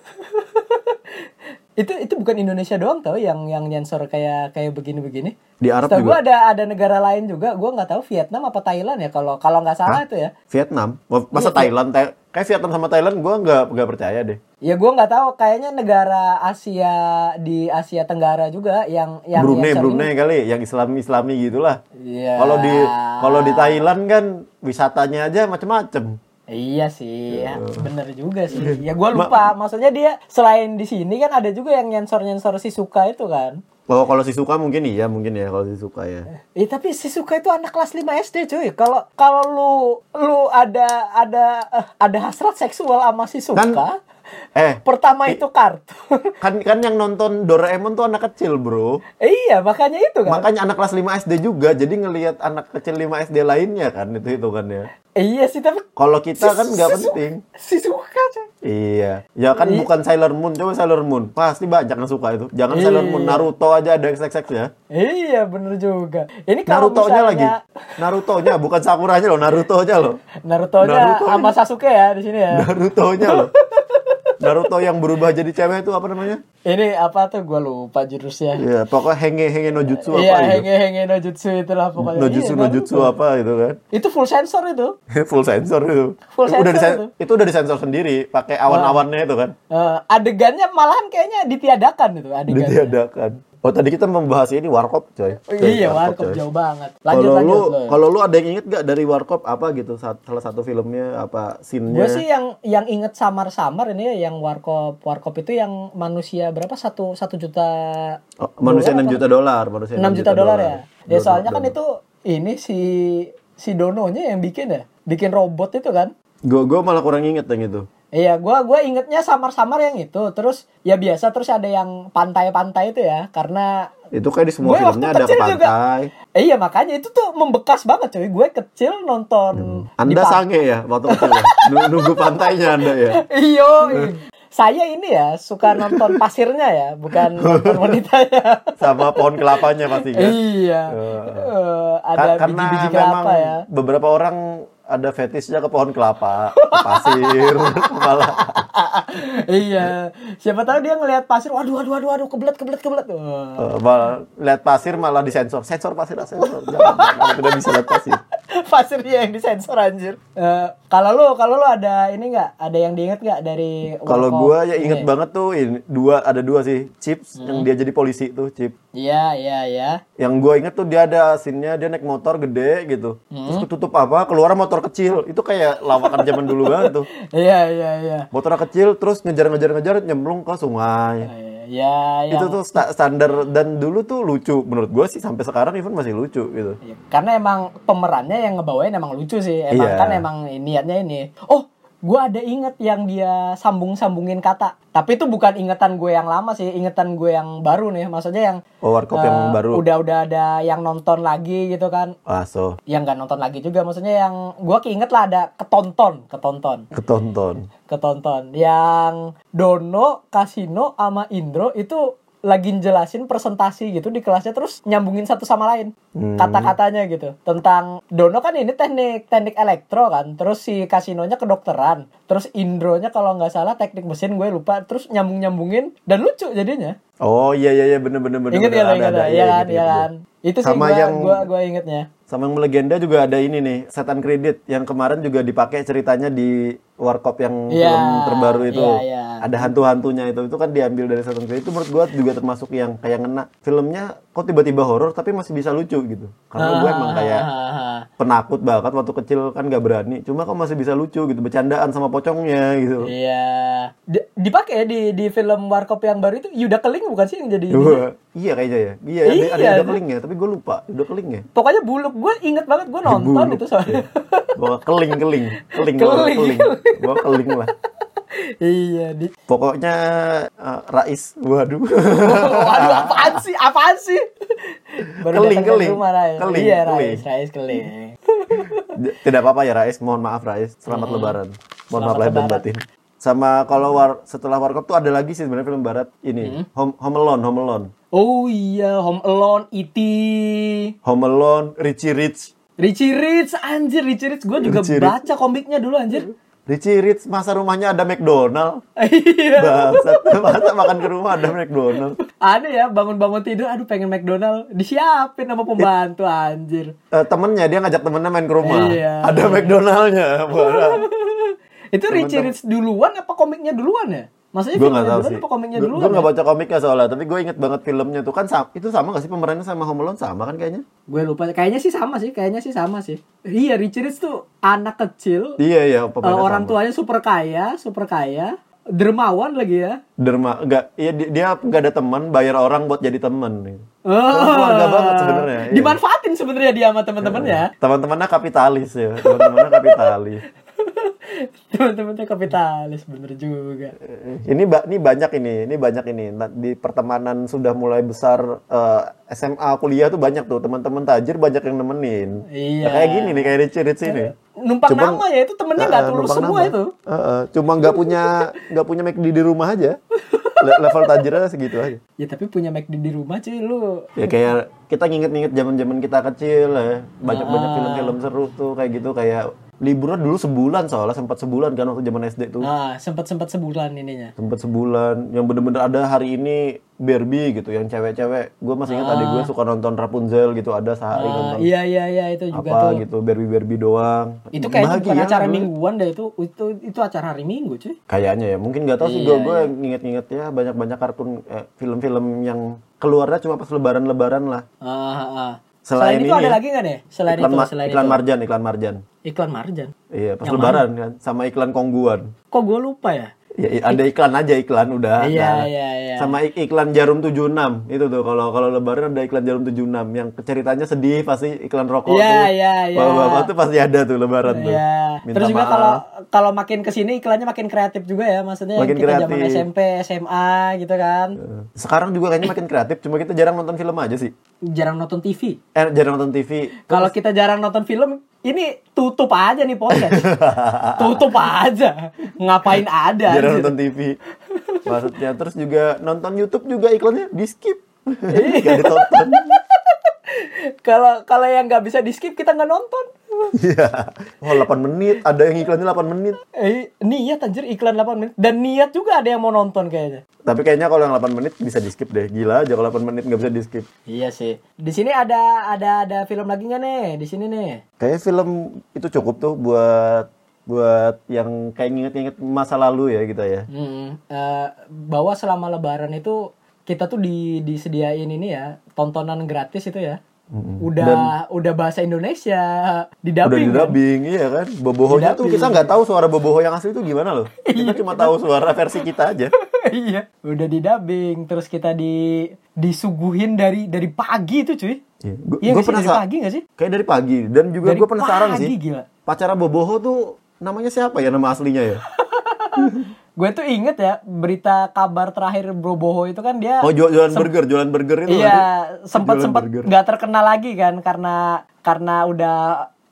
itu itu bukan Indonesia doang tau yang yang nyensor kayak kayak begini-begini. di Arab Setahu juga. gue ada ada negara lain juga, gue nggak tahu Vietnam apa Thailand ya kalau kalau nggak salah itu ya. Vietnam? Wah, masa Iya, Thailand? Thai- kayak Vietnam sama Thailand gua nggak nggak percaya deh. Ya gue nggak tahu, kayaknya negara Asia di Asia Tenggara juga yang yang Brunei yang Brunei kali yang Islami Islami gitulah. Iya. kalau di kalau di Thailand kan wisatanya aja macem-macem Iya sih, ya, bener juga sih. (laughs) Ya gue lupa, maksudnya dia selain di sini kan ada juga yang nyensor nyensor si suka itu kan. Oh, kalau si suka mungkin iya, mungkin ya kalau si suka ya. Eh tapi si Suka itu anak kelas 5 SD cuy. Kalau kalau lu lu ada ada eh, ada hasrat seksual sama si Suka, Kan- Eh, pertama itu kartun. (laughs) kan kan yang nonton Doraemon tuh anak kecil, Bro. iya, makanya itu kan. Makanya anak kelas 5 SD juga, jadi ngelihat anak kecil 5 SD lainnya kan itu itu kan ya. iya sih, tapi Kalau kita kan nggak si penting. Si Suka cuy. Iya. Ya kan Iya. bukan Sailor Moon, coba Sailor Moon. Pasti banyak yang suka itu. Jangan Iya. Sailor Moon, Naruto aja ada XX ya. Iya, bener juga. Ini kalau Naruto-nya lagi. misalnya Naruto-nya bukan Sakuranya loh, Naruto-nya loh. Naruto-nya Naruto sama Sasuke ya di sini ya. Naruto-nya loh. (laughs) Naruto yang berubah jadi cewek itu apa namanya? Ini apa tuh gue lupa jurusnya. Iya, pokoknya henge henge no jutsu apa Iya, gitu. henge henge no jutsu itulah pokoknya. Nojutsu Iya, nojutsu apa gitu kan. Itu full sensor itu. (laughs) Full sensor itu. Full udah sensor disen- itu. itu udah disensor sendiri, pakai awan-awannya itu kan. Eh, adegannya malahan kayaknya ditiadakan itu adegannya. Ditiadakan. Oh tadi kita membahas ini warkop coy. Oh, Coy, iya, warkop coy. jauh banget. Lanjut Kalau lanjut. kalau lu ada yang inget gak dari warkop apa gitu Sa- salah satu filmnya apa scene-nya? Gue sih yang yang inget samar-samar ini ya, yang warkop warkop itu yang manusia berapa satu satu juta Oh, manusia dolar 6 apa? juta dolar, manusia 6 juta dolar ya. Ya soalnya kan itu ini si si Dononya yang bikin ya, bikin robot itu kan. Gua gua malah kurang inget yang itu. Iya, gua gua ingetnya samar-samar yang itu. Terus ya biasa terus ada yang pantai-pantai itu ya, karena Itu kayak di semua filmnya ada kecil juga. pantai. eh, iya makanya itu tuh membekas banget coy. Gue kecil nonton di Anda sange ya waktu kecil ya? (laughs) Nunggu- pantainya Anda ya? Iyo, saya ini ya suka nonton pasirnya ya, bukan nonton (laughs) wanitanya. Sama pohon kelapanya pasti kan? iya. Eh. Eh, ada biji-biji kelapa ya. beberapa orang ada fetishnya ke pohon kelapa, ke pasir, (laughs) malah iya. Siapa tahu dia ngelihat pasir, waduh waduh waduh waduh kebelet kebelet kebelet. Wah. eh, malah lihat pasir malah disensor, sensor pasir, ah, sensor, jangan, jangan, tidak bisa lihat pasir. (laughs) Pasirnya yang disensor anjir. Eh, kalau lu kalau lu ada ini nggak? Ada yang diinget nggak dari Kalau gua ya inget ini? banget tuh ini, dua ada dua sih chips yang dia jadi polisi tuh chip. Iya, iya, iya. Yang gua inget tuh dia ada scene-nya dia naik motor gede gitu. Terus ketutup apa? Keluar motor kecil. Itu kayak lawakan zaman dulu banget tuh. (laughs) Iya, iya, iya. Motor kecil terus ngejar-ngejar-ngejar nyemplung ke sungai. Ya, ya. Itu tuh sta- standar dan dulu tuh lucu. Menurut gua sih sampai sekarang even masih lucu gitu. Iya, Karena emang pemerannya yang ngebawain emang lucu sih. Emang Iya. kan emang niatnya ini. Oh, gua ada inget yang dia sambung-sambungin kata. Tapi itu bukan ingetan gue yang lama sih, ingetan gue yang baru nih. Maksudnya yang Oh, warkop yang eh, baru. Udah udah ada yang nonton lagi gitu kan. Ah, so Yang nggak nonton lagi juga. Maksudnya yang gua keinget lah ada ketonton, ketonton, ketonton. ketonton. Yang Dono, Kasino, sama Indro itu lagi jelasin presentasi gitu di kelasnya terus nyambungin satu sama lain. Hmm. kata-katanya gitu. Tentang Dono kan ini teknik teknik elektro kan. Terus si kasinonya kedokteran. Terus Indronya kalau nggak salah teknik mesin gue lupa. Terus nyambung nyambungin dan lucu jadinya. Oh iya iya iya. Bener bener bener. inget ya lo Ada, ada, ya iya, Iya iya kan itu sih Sama gua, yang- gua gua ingetnya Sama yang legenda juga ada ini nih, setan kredit yang kemarin juga dipakai ceritanya di Warkop yang Iya, film terbaru itu. iya, iya. Ada hantu-hantunya itu. Itu kan diambil dari setan kredit. Itu menurut gua juga termasuk yang kayak ngena. Filmnya kok tiba-tiba horor tapi masih bisa lucu gitu. Karena gue emang kayak Hahaha. penakut banget waktu kecil kan gak berani. Cuma kok masih bisa lucu gitu, bercandaan sama pocongnya gitu. Iya. Di- dipakai ya di di film Warkop yang baru itu Yuda Keling bukan sih yang jadi. Iya kayaknya ya. Iya, ada, ada Iya. udah keling ya, tapi gue lupa. Udah keling ya. Pokoknya buluk gue inget banget gue nonton Buluk. itu soalnya. Bawa keling keling, keling, bawa Keling. keling, bawa keling lah. iya di Pokoknya eh, Rais, waduh. Waduh, apaan sih? Apaan sih? Baru Keling, keling. rumah, Rais. Keling, iya, keling. Rais, Rais keling. Tidak apa-apa ya Rais, mohon maaf Rais. Selamat lebaran. Mohon Selamat maaf lahir dan batin. Sama kalau war, setelah Warkop tuh ada lagi sih sebenarnya film barat ini. Home, Home Alone, Home Alone. Oh iya, Home Alone, E.T. Home Alone, Richie Rich. Richie Rich, anjir Richie Rich. Gue juga Richie Rich. baca komiknya dulu anjir. Richie Rich masa rumahnya ada McDonald. (laughs) Iya. Bangsat, masa makan ke rumah ada McDonald. Ada ya, bangun-bangun tidur, aduh pengen McDonald. Disiapin sama pembantu anjir. Eh, temennya dia ngajak temennya main ke rumah. Iya. Ada McDonaldnya. (laughs) Itu Richie Rich duluan apa komiknya duluan ya? Maksudnya gue filmnya tahu duluan sih. apa komiknya duluan? gue ya? baca komiknya soalnya, tapi gue inget banget filmnya tuh kan itu sama gak sih pemerannya sama Home Alone sama kan kayaknya? Gue lupa, kayaknya sih sama sih, kayaknya sih sama sih. Iya, Richie Rich tuh anak kecil, Iya iya pemerannya orang sama. tuanya super kaya, super kaya, dermawan lagi ya. Derma enggak iya dia, dia nggak ada teman, bayar orang buat jadi teman. Oh. keluarga banget sebenarnya, iya. Dimanfaatin sebenarnya dia sama teman-temannya. Teman-temannya kapitalis ya, teman-temannya kapitalis. (laughs) (laughs) Teman-temannya kapitalis bener juga. ini ba- ini banyak ini, ini banyak ini Nah, di pertemanan sudah mulai besar eh, SMA kuliah tuh banyak tuh teman-teman tajir banyak yang nemenin. Iya. Nah, kayak gini nih kayak Richie Rich ini. Numpang Cuman- nama ya itu temennya nggak Heeh, tulus semua nama. itu. Heeh, cuma nggak punya nggak punya McD di rumah aja. Le- level tajirnya segitu aja. Ya tapi punya McD di rumah cuy lu. Ya kayak kita nginget-nginget zaman-zaman kita kecil ya. Banyak-banyak Ah. film-film seru tuh kayak gitu kayak liburnya dulu sebulan soalnya sempat sebulan kan waktu zaman SD tuh. Nah, sempat-sempat sebulan ininya. Sempat sebulan yang bener-bener ada hari ini Barbie gitu yang cewek-cewek. Gue masih ingat adik gue suka nonton Rapunzel gitu ada sehari Ah, nonton iya iya iya itu juga apa tuh. gitu Barbie-Barbie doang. Itu kayaknya bukan acara dulu. mingguan deh itu itu itu acara hari Minggu cuy. Kayaknya ya, mungkin nggak tahu sih Iya, gue gue nginget-nginget ya banyak-banyak kartun eh, film-film yang keluarnya cuma pas lebaran-lebaran lah. Ah, ah, ah. Selain Selain, itu ini ada ya, lagi nggak nih? Selain iklan, itu, selain iklan itu. marjan, iklan marjan. Iklan marjan. Iya, pas Yang lebaran kan sama iklan kongguan. Kok gue lupa ya? Ya, i- ada iklan aja iklan udah. Iya iya iya. Sama ik- iklan jarum 76 itu tuh kalau kalau lebaran ada iklan jarum 76 yang ceritanya sedih pasti iklan rokok Iya, tuh. iya, iya. Bapak-bapak tuh pasti ada tuh lebaran tuh. Iya. Minta Terus juga kalau kalau makin ke sini iklannya makin kreatif juga ya, maksudnya Makin kita zaman kreatif. SMP, SMA gitu kan, Sekarang juga kayaknya makin kreatif, cuma kita jarang nonton film aja sih. jarang nonton TV. Eh, jarang nonton TV. Kalau kita jarang nonton film, ini tutup aja nih podcast. (laughs) tutup aja. Ngapain ada? jarang nonton TV. Maksudnya terus juga nonton YouTube juga iklannya di skip. (laughs) Gak ditonton. (laughs) Kalau kalau yang nggak bisa di skip kita nggak nonton. Iya. Oh, 8 menit, ada yang iklannya 8 menit. Eh, niat anjir iklan 8 menit dan niat juga ada yang mau nonton kayaknya. Tapi kayaknya kalau yang 8 menit bisa di skip deh. Gila aja kalau 8 menit nggak bisa di skip. Iya sih. Di sini ada ada ada film lagi nggak nih? Di sini nih. Kayaknya film itu cukup tuh buat buat yang kayak nginget-nginget masa lalu ya kita ya. Hmm, eh, bahwa selama Lebaran itu kita tuh di disediain ini ya tontonan gratis itu ya. Udah udah bahasa Indonesia di Udah dubbing. di dubbing, iya kan? Bobohonya tuh kita nggak tahu suara boboho yang asli itu gimana loh. (laughs) Kita cuma tahu suara versi kita aja. (laughs) iya, udah di dubbing terus kita di disuguhin dari dari pagi itu cuy. Iya, gua- Iya gua nggak sih dari pagi gak sih? Kayak dari pagi dan juga gue penasaran pagi, sih. gila. Pacara boboho tuh namanya siapa ya nama aslinya ya? (laughs) Gue tuh inget ya berita kabar terakhir Broboho itu kan dia Oh jual- jualan burger, jualan burger itu. Iya, sempat jualan sempat nggak terkenal lagi kan karena karena udah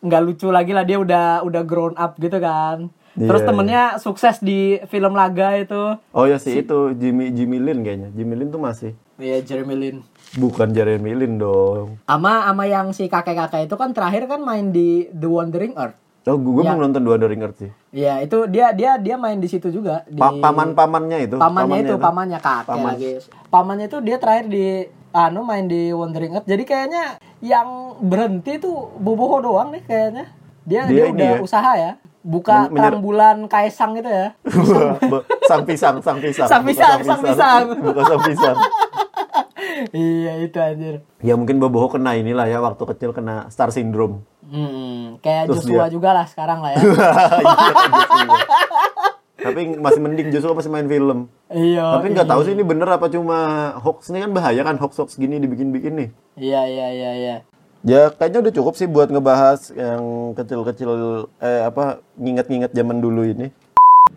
nggak lucu lagi lah dia udah udah grown up gitu kan. Terus Iya, temennya sukses di film laga itu. Oh ya sih itu Jimmy Jimmy Lin kayaknya. Jimmy Lin tuh masih Iya Jeremy Lin. bukan Jeremy Lin dong. Ama ama yang si kakek-kakek itu kan terakhir kan main di The Wandering Earth. Oh, gue Ya. belum nonton dua dari Earth sih. Iya, itu dia dia dia main di situ juga di Pa- paman-pamannya itu. pamannya itu, pamannya kakek Paman. lagi. Pamannya itu dia terakhir di anu main di Wandering Earth. Jadi kayaknya yang berhenti tuh Boboho doang nih kayaknya. Dia dia, Dia udah ya. usaha ya. Buka Men- bulan Kaisang gitu ya. (laughs) sang pisang, sang pisang. Sang pisang, sang pisang. Bukan sang pisang. (laughs) iya, itu anjir. Ya mungkin Boboho kena inilah ya waktu kecil kena star syndrome. Hmm, kayak Terus Joshua dia- juga lah sekarang lah ya. (laughs) Iya. Tapi masih mending Joshua masih main film. iya. Tapi nggak tahu sih ini bener apa cuma hoax ini kan bahaya kan hoax hoax gini dibikin-bikin nih. Iya, iya, iya, iya. Ya kayaknya udah cukup sih buat ngebahas yang kecil-kecil eh apa nginget-nginget zaman dulu ini.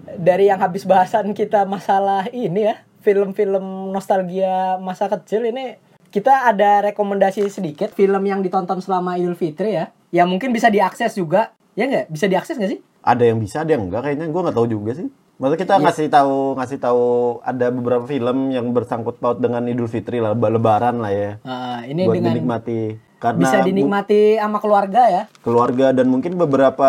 dari yang habis bahasan kita masalah ini ya, film-film nostalgia masa kecil ini kita ada rekomendasi sedikit film yang ditonton selama Idul Fitri ya. Yang mungkin bisa diakses juga. Ya nggak? Bisa diakses nggak sih? Ada yang bisa, ada yang enggak kayaknya. Gue nggak tahu juga sih. Maksudnya kita ngasih tahu ngasih tahu ada beberapa film yang bersangkut paut dengan Idul Fitri lah, leba- Lebaran lah ya. Nah, ini buat dengan dinikmati. Karena bisa dinikmati sama keluarga ya. keluarga dan mungkin beberapa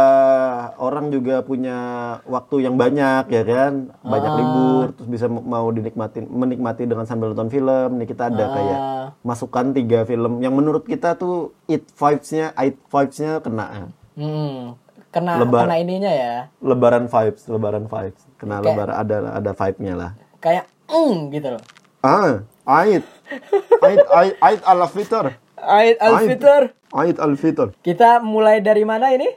orang juga punya waktu yang banyak ya kan banyak libur terus bisa mau dinikmati menikmati dengan sambil nonton film nih kita ada kayak Ah. masukan tiga film yang menurut kita tuh it vibes-nya it vibes-nya kena Hmm, kena Lebar- kena ininya ya. lebaran vibes lebaran vibes kena lebaran ada ada vibe-nya lah Kayak mm gitu loh. ah ait ait ait ait al fitr Ait Al-Fitr. ait al fitr Kita mulai dari mana ini?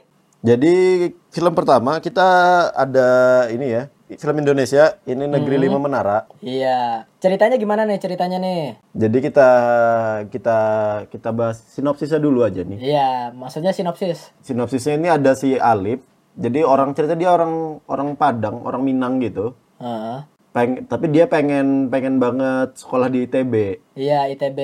Jadi film pertama kita ada ini ya film Indonesia ini Negeri Lima Menara. Iya. Ceritanya gimana nih ceritanya nih? Jadi kita kita kita bahas sinopsisnya dulu aja nih. Iya, maksudnya sinopsis. Sinopsisnya ini ada si Alif. Jadi orang cerita dia orang orang Padang, orang Minang gitu. Heeh. Peng, tapi dia pengen pengen banget sekolah di ITB. Iya, ITB.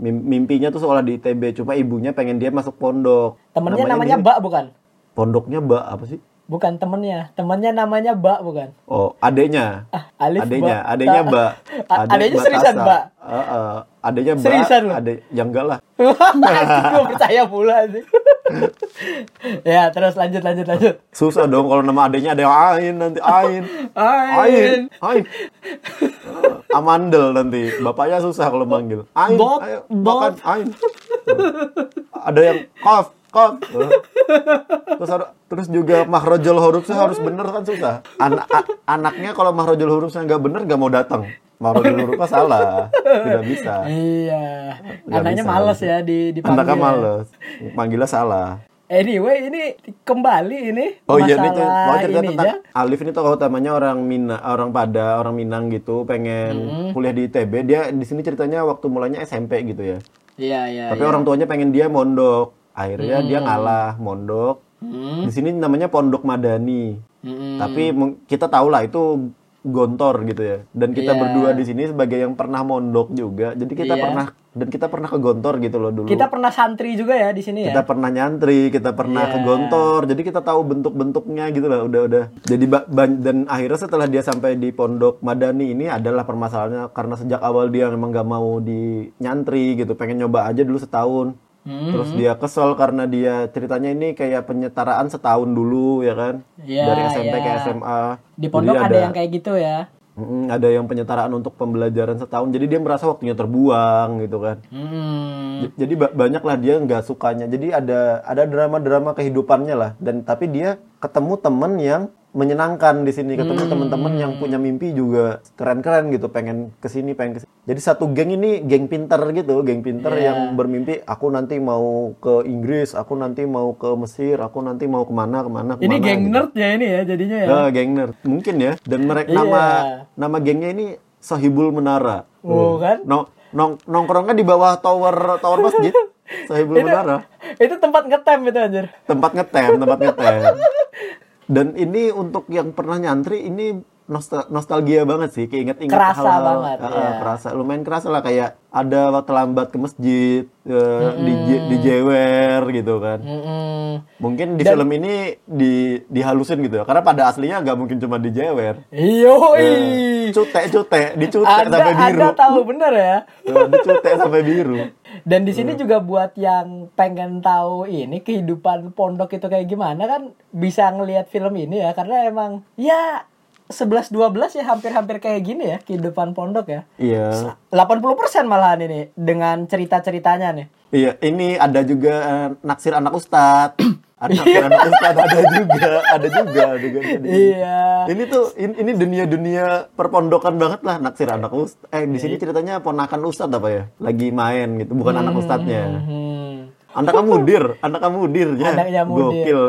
Mim- Mimpinya tuh sekolah di ITB, cuma ibunya pengen dia masuk pondok. Temennya namanya Mbak bukan? Pondoknya Mbak apa sih? Bukan temennya. Temennya namanya Mbak bukan? Oh, adeknya. Ah, Alif adenya Ta- Mbak. (laughs) A- Adek adenya Mbak seriusan. Mbak? Heeh. adenya Mbak. Seriusan? Ade, ya enggak lah. (laughs) Gue percaya pula sih. (laughs) ya, terus lanjut lanjut lanjut. Susah dong kalau nama adenya ada yang Ain nanti Ain. Ain. Ain. Eh, Amandel nanti. Bapaknya susah kalau manggil. Ain. Bob, ayo Bob. makan Ain. ada yang kof, kof. Terus terus juga mahrojul hurufnya harus bener kan susah. Anak a- anaknya kalau mahrojul hurufnya nggak bener nggak mau datang. Mahrojul hurufnya salah, tidak bisa. Iya. Nggak Anaknya bisa, males ya di dipanggil. Anaknya ya. males, manggilnya salah. Anyway, ini kembali ini Oh iya ini tuh mau cerita tentang Alif ini tokoh utamanya orang Mina, orang pada orang Minang gitu, pengen Mm-hmm. kuliah di ITB. Dia di sini ceritanya waktu mulanya SMP gitu ya. Iya, iya. Tapi iya. orang tuanya pengen dia mondok. Akhirnya dia ngalah mondok. Hmm, Di sini namanya Pondok Madani. hmm. Tapi kita tahu lah itu gontor gitu ya. Dan kita Iya. berdua di sini sebagai yang pernah mondok juga. Jadi kita Iya. pernah dan kita pernah ke gontor gitu loh dulu. Kita pernah santri juga ya di sini ya. kita pernah nyantri, kita pernah Iya. ke gontor, jadi kita tahu bentuk-bentuknya gitu lah, udah-udah. Jadi ba- ban- dan akhirnya setelah dia sampai di pondok Madani ini adalah permasalahannya karena sejak awal dia memang gak mau di nyantri gitu, pengen nyoba aja dulu setahun. Hmm. Terus dia kesel karena dia ceritanya ini kayak penyetaraan setahun dulu ya kan, Iya, dari SMP ke iya. SMA. Di pondok Jadi ada, yang kayak gitu ya. Ada yang penyetaraan untuk pembelajaran setahun, jadi dia merasa waktunya terbuang gitu kan. Hmm. Jadi ba- banyak lah dia nggak sukanya. Jadi ada ada drama-drama kehidupannya lah. Dan tapi dia ketemu temen yang menyenangkan di sini. Ketemu teman-teman yang punya mimpi juga keren-keren gitu. Pengen ke sini, pengen ke sini. Jadi satu geng ini geng pinter gitu, geng pinter yang bermimpi. Aku nanti mau ke Inggris, aku nanti mau ke Mesir, aku nanti mau ke mana ke mana. Ini ke mana, geng gitu. nerd ya ini ya jadinya ya. Ah, geng nerd. Mungkin ya. Dan mereka Iya. nama nama gengnya ini Sahibul Menara. Oh, kan? No, nong, nongkrongnya di bawah tower tower masjid. (laughs) Sahibul Menara. Itu tempat ngetem itu anjir. Tempat ngetem, tempat ngetem. Dan ini untuk yang pernah nyantri ini nostal- nostalgia banget sih, keinget-inget Kerasa hal-hal. banget, Ah, iya. kerasa, lumayan kerasa lah kayak ada waktu lambat ke masjid, eh, di di jewer gitu kan. Mm-mm. Mungkin di film ini di dihalusin gitu ya, karena pada aslinya nggak mungkin cuma di jewer. Yoi. Cutek-cutek, dicutek Ada sampai biru. ada tahu bener ya. Eh, dicutek sampai biru. Dan di sini juga buat yang pengen tahu ini kehidupan pondok itu kayak gimana kan bisa ngelihat film ini ya karena emang ya 11 12 ya hampir-hampir kayak gini ya kehidupan pondok ya. Iya. 80% malahan ini dengan cerita-ceritanya nih. Iya, ini ada juga eh, naksir anak ustad. (clears throat) Ada naksir anak ustad ada juga, ada juga, ada juga. Iya. Ini tuh ini, ini dunia-dunia perpondokan banget lah naksir anak ustad. Eh di sini ceritanya ponakan ustad apa ya? Lagi main gitu, bukan anak ustadnya. Hmm. Anak kamu (laughs) mudir, anak kamu mudir ya. Anaknya mudir. Gokil.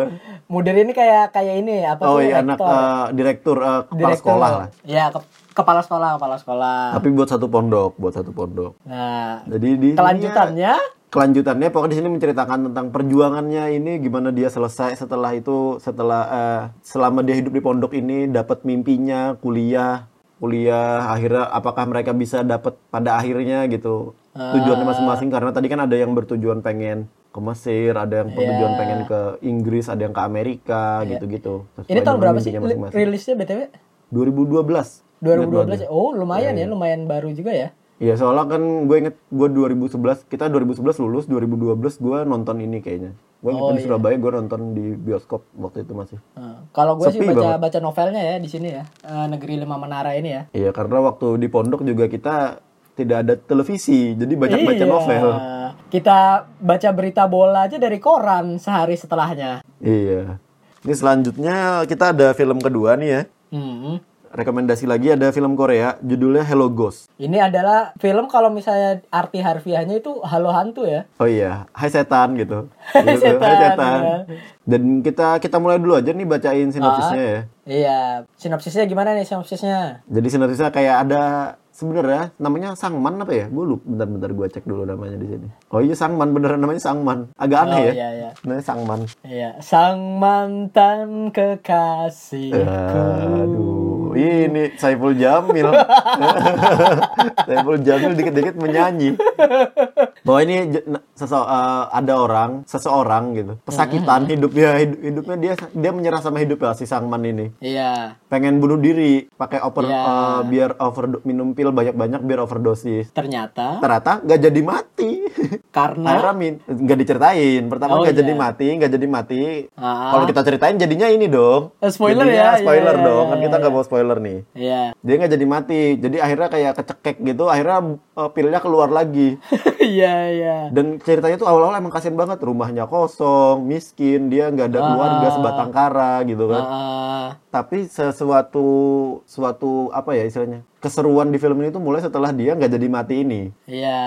Mudir ini kayak kayak ini apa Oh tuh iya, anak eh, direktur eh, kepala Direktur. sekolah lah. Ya, ke- kepala sekolah, kepala sekolah. Tapi buat satu pondok, buat satu pondok. Nah, Jadi di kelanjutannya kelanjutannya pokoknya di sini menceritakan tentang perjuangannya ini gimana dia selesai setelah itu setelah eh, selama dia hidup di pondok ini dapat mimpinya kuliah kuliah akhirnya apakah mereka bisa dapat pada akhirnya gitu tujuannya masing-masing karena tadi kan ada yang bertujuan pengen ke Mesir ada yang bertujuan Iya. pengen ke Inggris ada yang ke Amerika gitu-gitu Sesuai Ini tahun berapa sih mimpinya li- masing-masing. rilisnya BTW? 2012 2012 ya? Oh lumayan ya, lumayan baru juga ya. Iya soalnya kan gue inget gue 2011 kita 2011 lulus 2012 gue nonton ini kayaknya gue Oh, di iya. Surabaya gue nonton di bioskop waktu itu masih Nah, kalau gue sih baca banget. baca novelnya ya di sini ya, Eh, Negeri Lima Menara ini ya. iya karena waktu di pondok juga kita tidak ada televisi jadi banyak baca Iya. novel Kita baca berita bola aja dari koran sehari setelahnya. iya ini selanjutnya kita ada film kedua nih ya Hmm. rekomendasi lagi ada film Korea judulnya Hello Ghost Ini adalah film kalau misalnya arti harfiahnya itu halo hantu ya. oh iya Hai setan gitu (laughs) Hai Gitu, setan, ya. dan kita kita mulai dulu aja nih bacain sinopsisnya ya Iya, sinopsisnya gimana nih sinopsisnya? Jadi sinopsisnya kayak ada sebenarnya namanya Sangman apa ya? Gue lupa. Bentar-bentar gue cek dulu namanya di sini. Oh iya Sangman beneran namanya Sangman. Agak aneh Oh, ya. iya, iya. Namanya Sangman. Iya, sang mantan kekasihku. Aduh, ini Saiful Jamil. (laughs) Saiful Jamil dikit-dikit menyanyi. Bahwa ini sese- eh, ada orang, seseorang gitu, pesakitan hidupnya, hidup- hidupnya dia dia menyerah sama hidupnya si Sangman ini. Iya, Pengen bunuh diri, pakai over Iya. eh, biar over minum pil banyak-banyak biar overdosis. ternyata ternyata nggak jadi mati karena akhirnya min- nggak diceritain pertama Oh, nggak iya. jadi mati nggak jadi mati Ah. kalau kita ceritain jadinya ini dong Eh, spoiler Jadinya ya, spoiler iya, iya, dong kan iya, kita nggak iya. mau spoiler nih Iya. dia nggak jadi mati jadi akhirnya kayak kecekek gitu akhirnya uh, pilnya keluar lagi (laughs) Iya, iya. dan ceritanya tuh awal-awal emang kasihan banget rumahnya kosong miskin dia nggak ada keluarga Ah. sebatang kara gitu kan Ah, tapi sesuatu suatu apa ya istilahnya keseruan di film ini tuh mulai setelah dia nggak jadi mati ini Iya.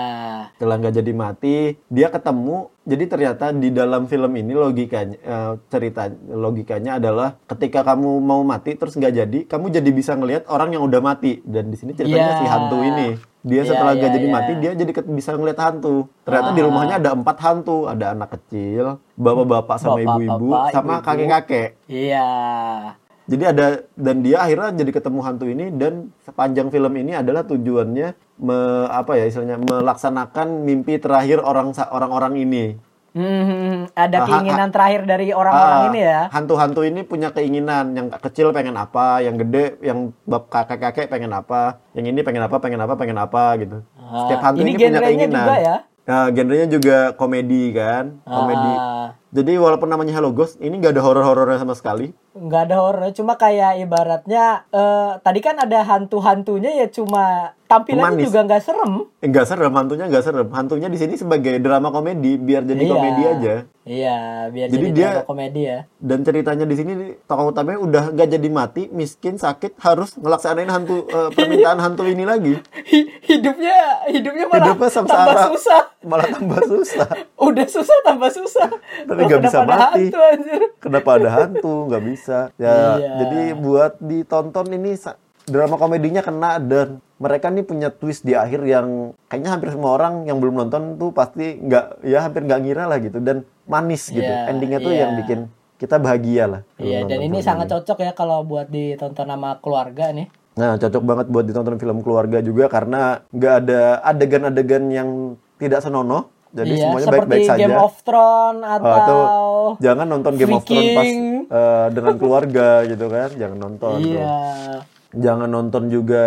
setelah nggak jadi mati dia ketemu jadi ternyata di dalam film ini logikanya eh, cerita logikanya adalah ketika kamu mau mati terus nggak jadi kamu jadi bisa ngelihat orang yang udah mati dan di sini ceritanya Iya. si hantu ini dia Iya, setelah nggak iya, jadi iya. mati dia jadi bisa ngelihat hantu ternyata di rumahnya ada empat hantu ada anak kecil bapak-bapak sama ibu-ibu sama kakek-kakek Iya. Jadi ada dan dia akhirnya jadi ketemu hantu ini dan sepanjang film ini adalah tujuannya me, apa ya istilahnya melaksanakan mimpi terakhir orang orang-orang ini. Hmm, ada Ah, keinginan terakhir dari orang-orang Ah, ini ya. Hantu-hantu ini punya keinginan. Yang kecil pengen apa, yang gede, yang bab kakek-kakek pengen apa, yang ini pengen apa, pengen apa, pengen apa gitu. Ah, Setiap hantu ini ini, punya genrenya keinginan. juga ya? Nah, genrenya juga komedi kan, komedi. Ah, Jadi walaupun namanya Hello Ghost, ini nggak ada horor-horornya sama sekali. nggak ada horor, cuma kayak ibaratnya eh, tadi kan ada hantu-hantunya ya cuma tampilannya Manis. juga nggak serem. Nggak serem, hantunya nggak serem. Hantunya di sini sebagai drama komedi, biar jadi Iya. komedi aja. Iya, biar Jadi jadi, dia- drama komedi ya. Dan ceritanya di sini tokoh utamanya udah nggak jadi mati, miskin, sakit, harus ngelaksanain hantu eh, permintaan (laughs) hantu ini lagi. Hi- hidupnya hidupnya malah Hidupnya tambah susah. Malah tambah susah. (laughs) Udah susah tambah susah. Tapi Loh, nggak bisa mati. hantu, anjir? Kenapa ada hantu? Nggak bisa. Ya, Iya. jadi buat ditonton ini drama komedinya kena dan mereka nih punya twist di akhir yang kayaknya hampir semua orang yang belum nonton tuh pasti nggak ya hampir nggak ngira lah gitu dan manis gitu. Iya, Endingnya tuh iya. yang bikin kita bahagia lah. Iya, dan nonton ini sangat cocok ya kalau buat ditonton sama keluarga nih. Nah, cocok banget buat ditonton film keluarga juga karena nggak ada adegan-adegan yang tidak senonoh. Jadi iya, semuanya baik-baik saja. Game of Thrones atau, Ah, atau jangan nonton Game of Thrones pas eh, dengan keluarga gitu kan. Jangan nonton. tuh. Iya. Jangan nonton juga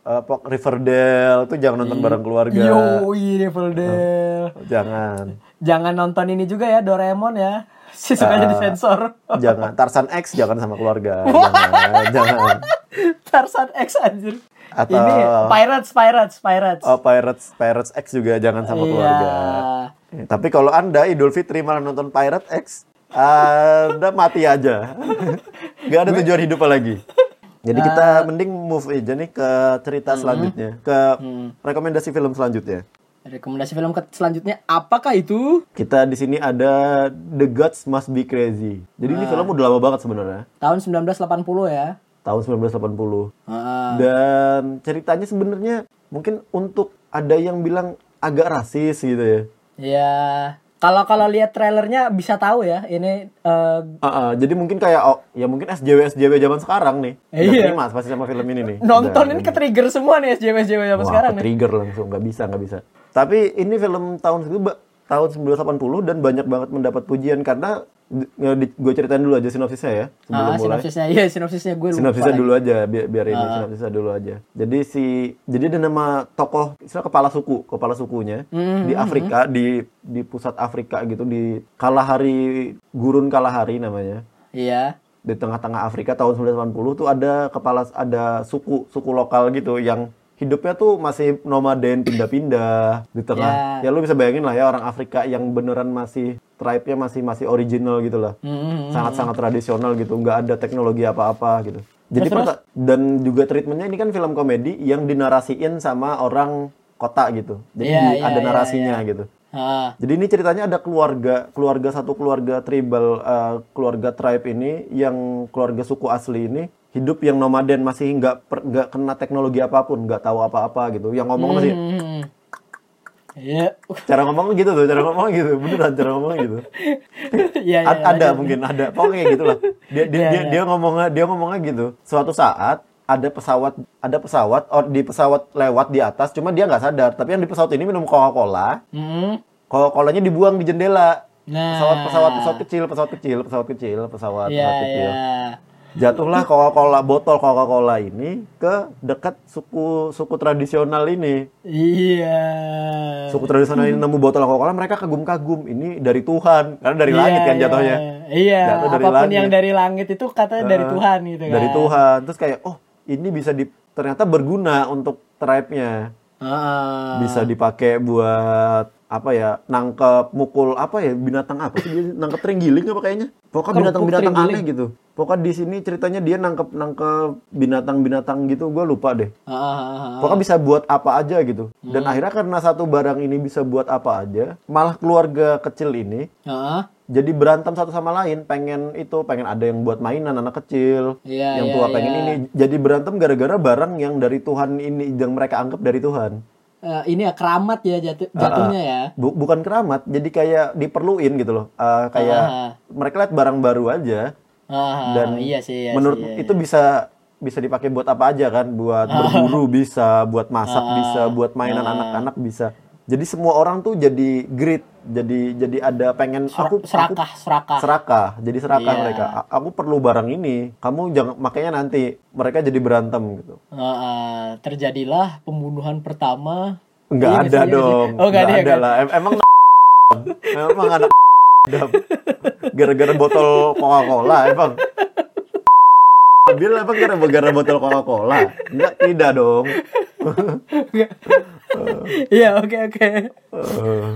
apa Riverdale tuh jangan nonton bareng keluarga. Yo, Riverdale. Jangan. Jangan nonton ini juga ya Doraemon ya. (laughs) Si sukanya Ah. disensor. jangan. Tarzan X jangan sama keluarga. (laughs) jangan. jangan. Tarzan X anjir. Atau- Ini Pirates, Pirates, Pirates. Oh, Pirates Pirates X juga jangan sama Iya. keluarga. Eh, Tapi kalau Anda Idul Fitri malah nonton Pirate X, Anda mati aja. (laughs) Gak ada tujuan hidup lagi. Jadi kita mending move aja nih ke cerita selanjutnya, ke rekomendasi film selanjutnya. Rekomendasi film ke selanjutnya apakah itu? Kita di sini ada The Gods Must Be Crazy. Jadi ini film udah lama banget sebenarnya, Tahun 1980 ya. Tahun 1980. Ah, Dan ceritanya sebenarnya mungkin untuk ada yang bilang agak rasis gitu ya. Ya, kalau kalau lihat trailernya bisa tahu ya ini eh, Ah, ah, jadi mungkin kayak oh, ya mungkin SJW SJW zaman sekarang nih. Nggak Iya. terima pasti sama film ini nih. nonton Udah, ini ke trigger semua nih SJW SJW zaman Wah, sekarang nih. trigger langsung nggak bisa nggak bisa. Tapi ini film tahun Mbak, tahun 1980 dan banyak banget mendapat pujian karena gue ceritain dulu aja sinopsisnya ya sebelum Ah, mulai. sinopsisnya, iya sinopsisnya gue lupa. Sinopsisnya dulu aja, biar, biar ini Ah. sinopsisnya dulu aja. Jadi si, jadi ada nama tokoh, istilah kepala suku, kepala sukunya Hmm, di Afrika, di di pusat Afrika gitu, di Kalahari, Gurun Kalahari namanya. Iya. Di tengah-tengah Afrika tahun 1980 tuh ada kepala, ada suku, suku lokal gitu yang hidupnya tuh masih nomaden, pindah-pindah di tengah. Ya. lu bisa bayangin lah ya orang Afrika yang beneran masih tribe-nya masih masih original gitu lah Hmm, sangat-sangat tradisional gitu, nggak ada teknologi apa-apa gitu. Jadi perta- dan juga treatmentnya ini kan film komedi yang dinarasiin sama orang kota gitu. Jadi di- iya, ada iya, narasinya gitu. Ah, Jadi ini ceritanya ada keluarga, keluarga satu keluarga tribal, eh, keluarga tribe ini yang keluarga suku asli ini hidup yang nomaden masih nggak nggak kena teknologi apa pun, nggak tahu apa-apa gitu. Yang ngomong masih hmm. Iya. cara ngomong gitu tuh, cara ngomong gitu, beneran cara ngomong gitu. (laughs) Iya. A- ada mungkin ada pokoknya gitu lah dia dia Iya, dia, iya. dia ngomongnya dia ngomongnya gitu suatu saat ada pesawat ada pesawat or, di pesawat lewat di atas cuma dia nggak sadar tapi yang di pesawat ini minum coca cola Hmm. coca colanya dibuang di jendela Nah. pesawat pesawat pesawat kecil pesawat kecil pesawat kecil pesawat Iya, pesawat kecil iya. Jatuhlah coca cola botol coca cola ini ke dekat suku suku tradisional ini Iya. suku tradisional ini nemu botol coca cola mereka kagum kagum ini dari Tuhan karena dari langit Iya, kan iya. jatuhnya Iya, Jatuh dari apa pun langit. yang dari langit itu katanya dari Uh, Tuhan gitu kan. dari Tuhan terus kayak oh ini bisa di ternyata berguna untuk tribe-nya Ah. bisa dipakai buat apa ya nangkep mukul apa ya binatang apa sih nangkep terenggiling apa kayaknya pokoknya binatang-binatang aneh gitu pokoknya di sini ceritanya dia nangkep nangkep binatang-binatang gitu gue lupa deh. Ah, ah, ah, pokoknya bisa buat apa aja gitu. Dan Hmm. akhirnya karena satu barang ini bisa buat apa aja malah keluarga kecil ini Ah, jadi berantem satu sama lain. Pengen itu pengen ada yang buat mainan anak kecil Iya, yang iya, tua pengen iya. ini. Jadi berantem gara-gara barang yang dari Tuhan ini yang mereka anggap dari Tuhan. Eh, ini ya keramat ya jatuh, jatuhnya ya. Bu- bukan keramat jadi kayak diperluin gitu loh. Eh, kayak Ah. mereka lihat barang baru aja Ah, dan iya sih, iya menurut sih, iya, itu bisa bisa dipakai buat apa aja kan? Buat berburu bisa buat masak bisa buat mainan anak-anak bisa. Jadi semua orang tuh jadi grit jadi jadi ada pengen aku aku serakah, serakah. serakah jadi serakah Iya. mereka. A- aku perlu barang ini kamu jangan makanya nanti mereka jadi berantem gitu. Ah, ah, terjadilah pembunuhan pertama. nggak Iya ada iya dong Oh, nggak ada kan? lah. Em- emang (laughs) emang anak (laughs) gara-gara botol coca cola emang Bilang emang gara-gara botol coca cola enggak tidak dong. Iya, oke oke. Eh,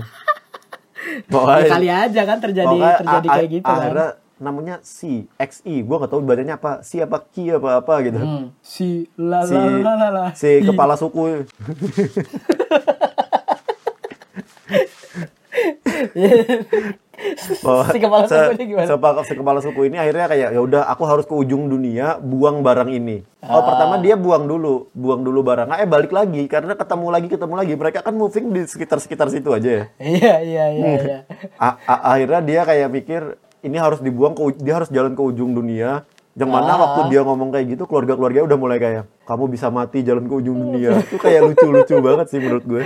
Ya, pokoknya kali aja kan terjadi pokoknya terjadi kayak gitu kan. namanya C XI gua nggak tahu bacanya apa C apa Ki apa apa gitu. Hmm, si la si la la la la. si kepala suku (laughs) Bahwa (laughs) Si kepala se- sukunya gimana? sepa- si kepala suku ini akhirnya kayak ya udah aku harus ke ujung dunia buang barang ini. Oh Ah. pertama dia buang dulu, buang dulu barang. Eh balik lagi karena ketemu lagi ketemu lagi. Mereka kan moving di sekitar sekitar situ aja ya. Iya iya iya Hmm. iya. Akhirnya dia kayak mikir ini harus dibuang ke dia harus jalan ke ujung dunia. Yang mana Ah. waktu dia ngomong kayak gitu keluarga-keluarga udah mulai kayak kamu bisa mati jalan ke ujung dunia. Itu kayak lucu-lucu (laughs) banget sih menurut gue.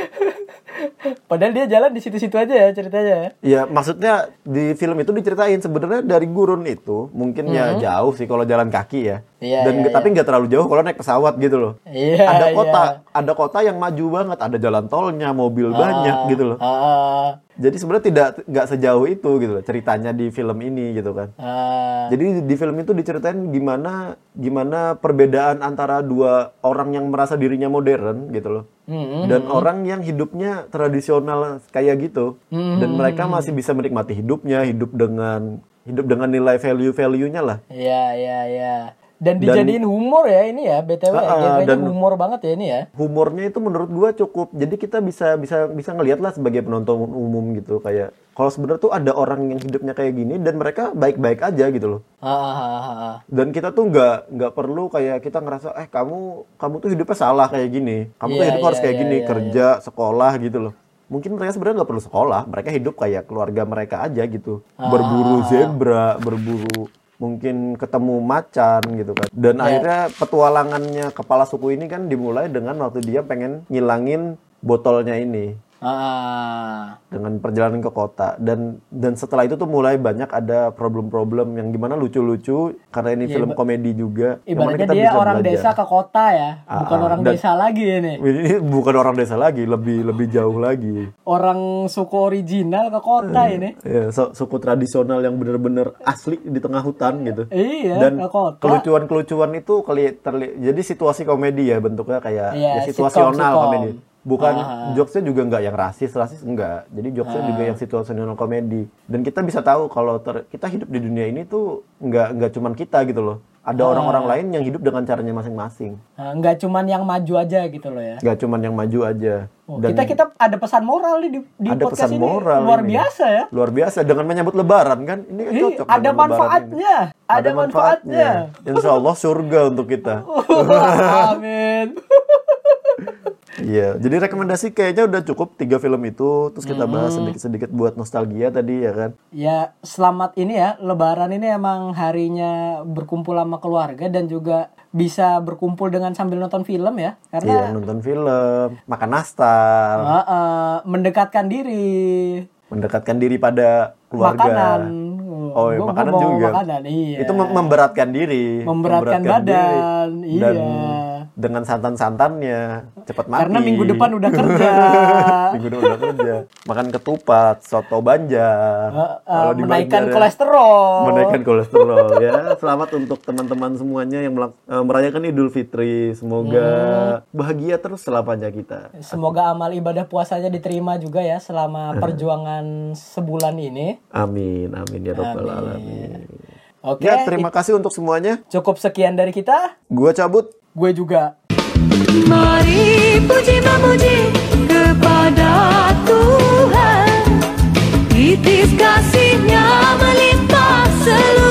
Padahal dia jalan di situ-situ aja ya ceritanya ya. Ya maksudnya di film itu diceritain sebenarnya dari gurun itu mungkin ya jauh sih kalau jalan kaki ya. Hmm. Iya, Dan iya, tapi nggak terlalu jauh kalau naik pesawat gitu loh. Iya, ada iya. kota, ada kota yang maju banget, ada jalan tolnya, mobil banyak gitu loh. Ah, ah, Jadi sebenarnya tidak nggak sejauh itu gitu loh ceritanya di film ini gitu kan. ah. Jadi di film itu diceritain gimana gimana perbedaan antara dua orang yang merasa dirinya modern gitu loh. Hmm, Dan orang yang hidupnya tradisional kayak gitu. Hmm, Dan mereka masih bisa menikmati hidupnya, hidup dengan hidup dengan nilai value-value-nya lah. Iya iya iya. Dan dijadiin humor ya ini ya BTW Ah, ah, genrenya dan- humor banget ya ini ya. Humornya itu menurut gua cukup. Jadi kita bisa bisa bisa ngelihat lah sebagai penonton umum gitu kayak kalau sebenarnya tuh ada orang yang hidupnya kayak gini dan mereka baik-baik aja gitu loh. Ah, ah, ah, ah, ah. dan kita tuh nggak nggak perlu kayak kita ngerasa eh kamu kamu tuh hidupnya salah kayak gini kamu tuh Iya, hidup harus iya, kayak iya, gini iya, kerja sekolah gitu loh mungkin mereka sebenarnya nggak perlu sekolah mereka hidup kayak keluarga mereka aja gitu berburu zebra berburu mungkin ketemu macan gitu kan dan Ya. akhirnya petualangannya kepala suku ini kan dimulai dengan waktu dia pengen ngilangin botolnya ini Ah. dengan perjalanan ke kota dan dan setelah itu tuh mulai banyak ada problem-problem yang gimana lucu-lucu karena ini film komedi juga Ibaratnya kita dia bisa orang belajar. desa ke kota ya, bukan Ah, orang dan- desa lagi ini. (laughs) ini bukan orang desa lagi lebih lebih jauh lagi Orang suku original ke kota Hmm. ini. ya su- suku tradisional yang bener-bener asli di tengah hutan gitu Iya, dan kelucuan-kelucuan itu keli terli- jadi situasi komedi ya bentuknya kayak Iya, ya, situasional sitcom-sitcom. komedi bukan Ah. jokesnya juga nggak yang rasis rasis enggak jadi jokesnya juga yang situasional komedi dan kita bisa tahu kalau ter- kita hidup di dunia ini tuh nggak nggak cuman kita gitu loh ada Ah. orang-orang lain yang hidup dengan caranya masing-masing Nah, nggak cuman yang maju aja gitu loh ya. nggak cuman yang maju aja Oh, kita kita ada pesan moral nih di, di ada podcast pesan ini moral luar ini. biasa ya. luar biasa dengan menyambut lebaran kan ini kan cocok ada lebaran ini. manfaatnya, ada, manfaatnya. Insya Allah surga untuk kita. (laughs) Amin. (laughs) Iya, jadi rekomendasi kayaknya udah cukup tiga film itu. Terus kita bahas sedikit-sedikit buat nostalgia tadi ya kan. Ya, selamat ini ya, lebaran ini emang harinya berkumpul sama keluarga dan juga bisa berkumpul dengan sambil nonton film ya. Iya, Karena nonton film, makan nastar, eh, eh, mendekatkan diri, mendekatkan diri pada keluarga. makanan. Oh, iya, Gua- gua makanan bawa juga. Makanan, iya. Itu mem- memberatkan diri. Memberatkan badan, Dan iya. Dengan santan-santannya cepat mati. Karena minggu depan udah (laughs) kerja. minggu depan udah kerja. Makan ketupat, soto banjar. Kalau di menaikkan Banjar ya. kolesterol. menaikkan kolesterol ya. Selamat untuk teman-teman semuanya yang melak- eh, merayakan Idul Fitri. Semoga Hmm. bahagia terus selamanya kita. Semoga amal ibadah puasanya diterima juga ya selama (laughs) perjuangan sebulan ini. Amin, amin ya robbal alamin. Oke, Ya, terima kasih untuk semuanya. cukup sekian dari kita. Gua cabut gue juga. Mari puji memuji kepada Tuhan, titis kasihnya melimpah seluruh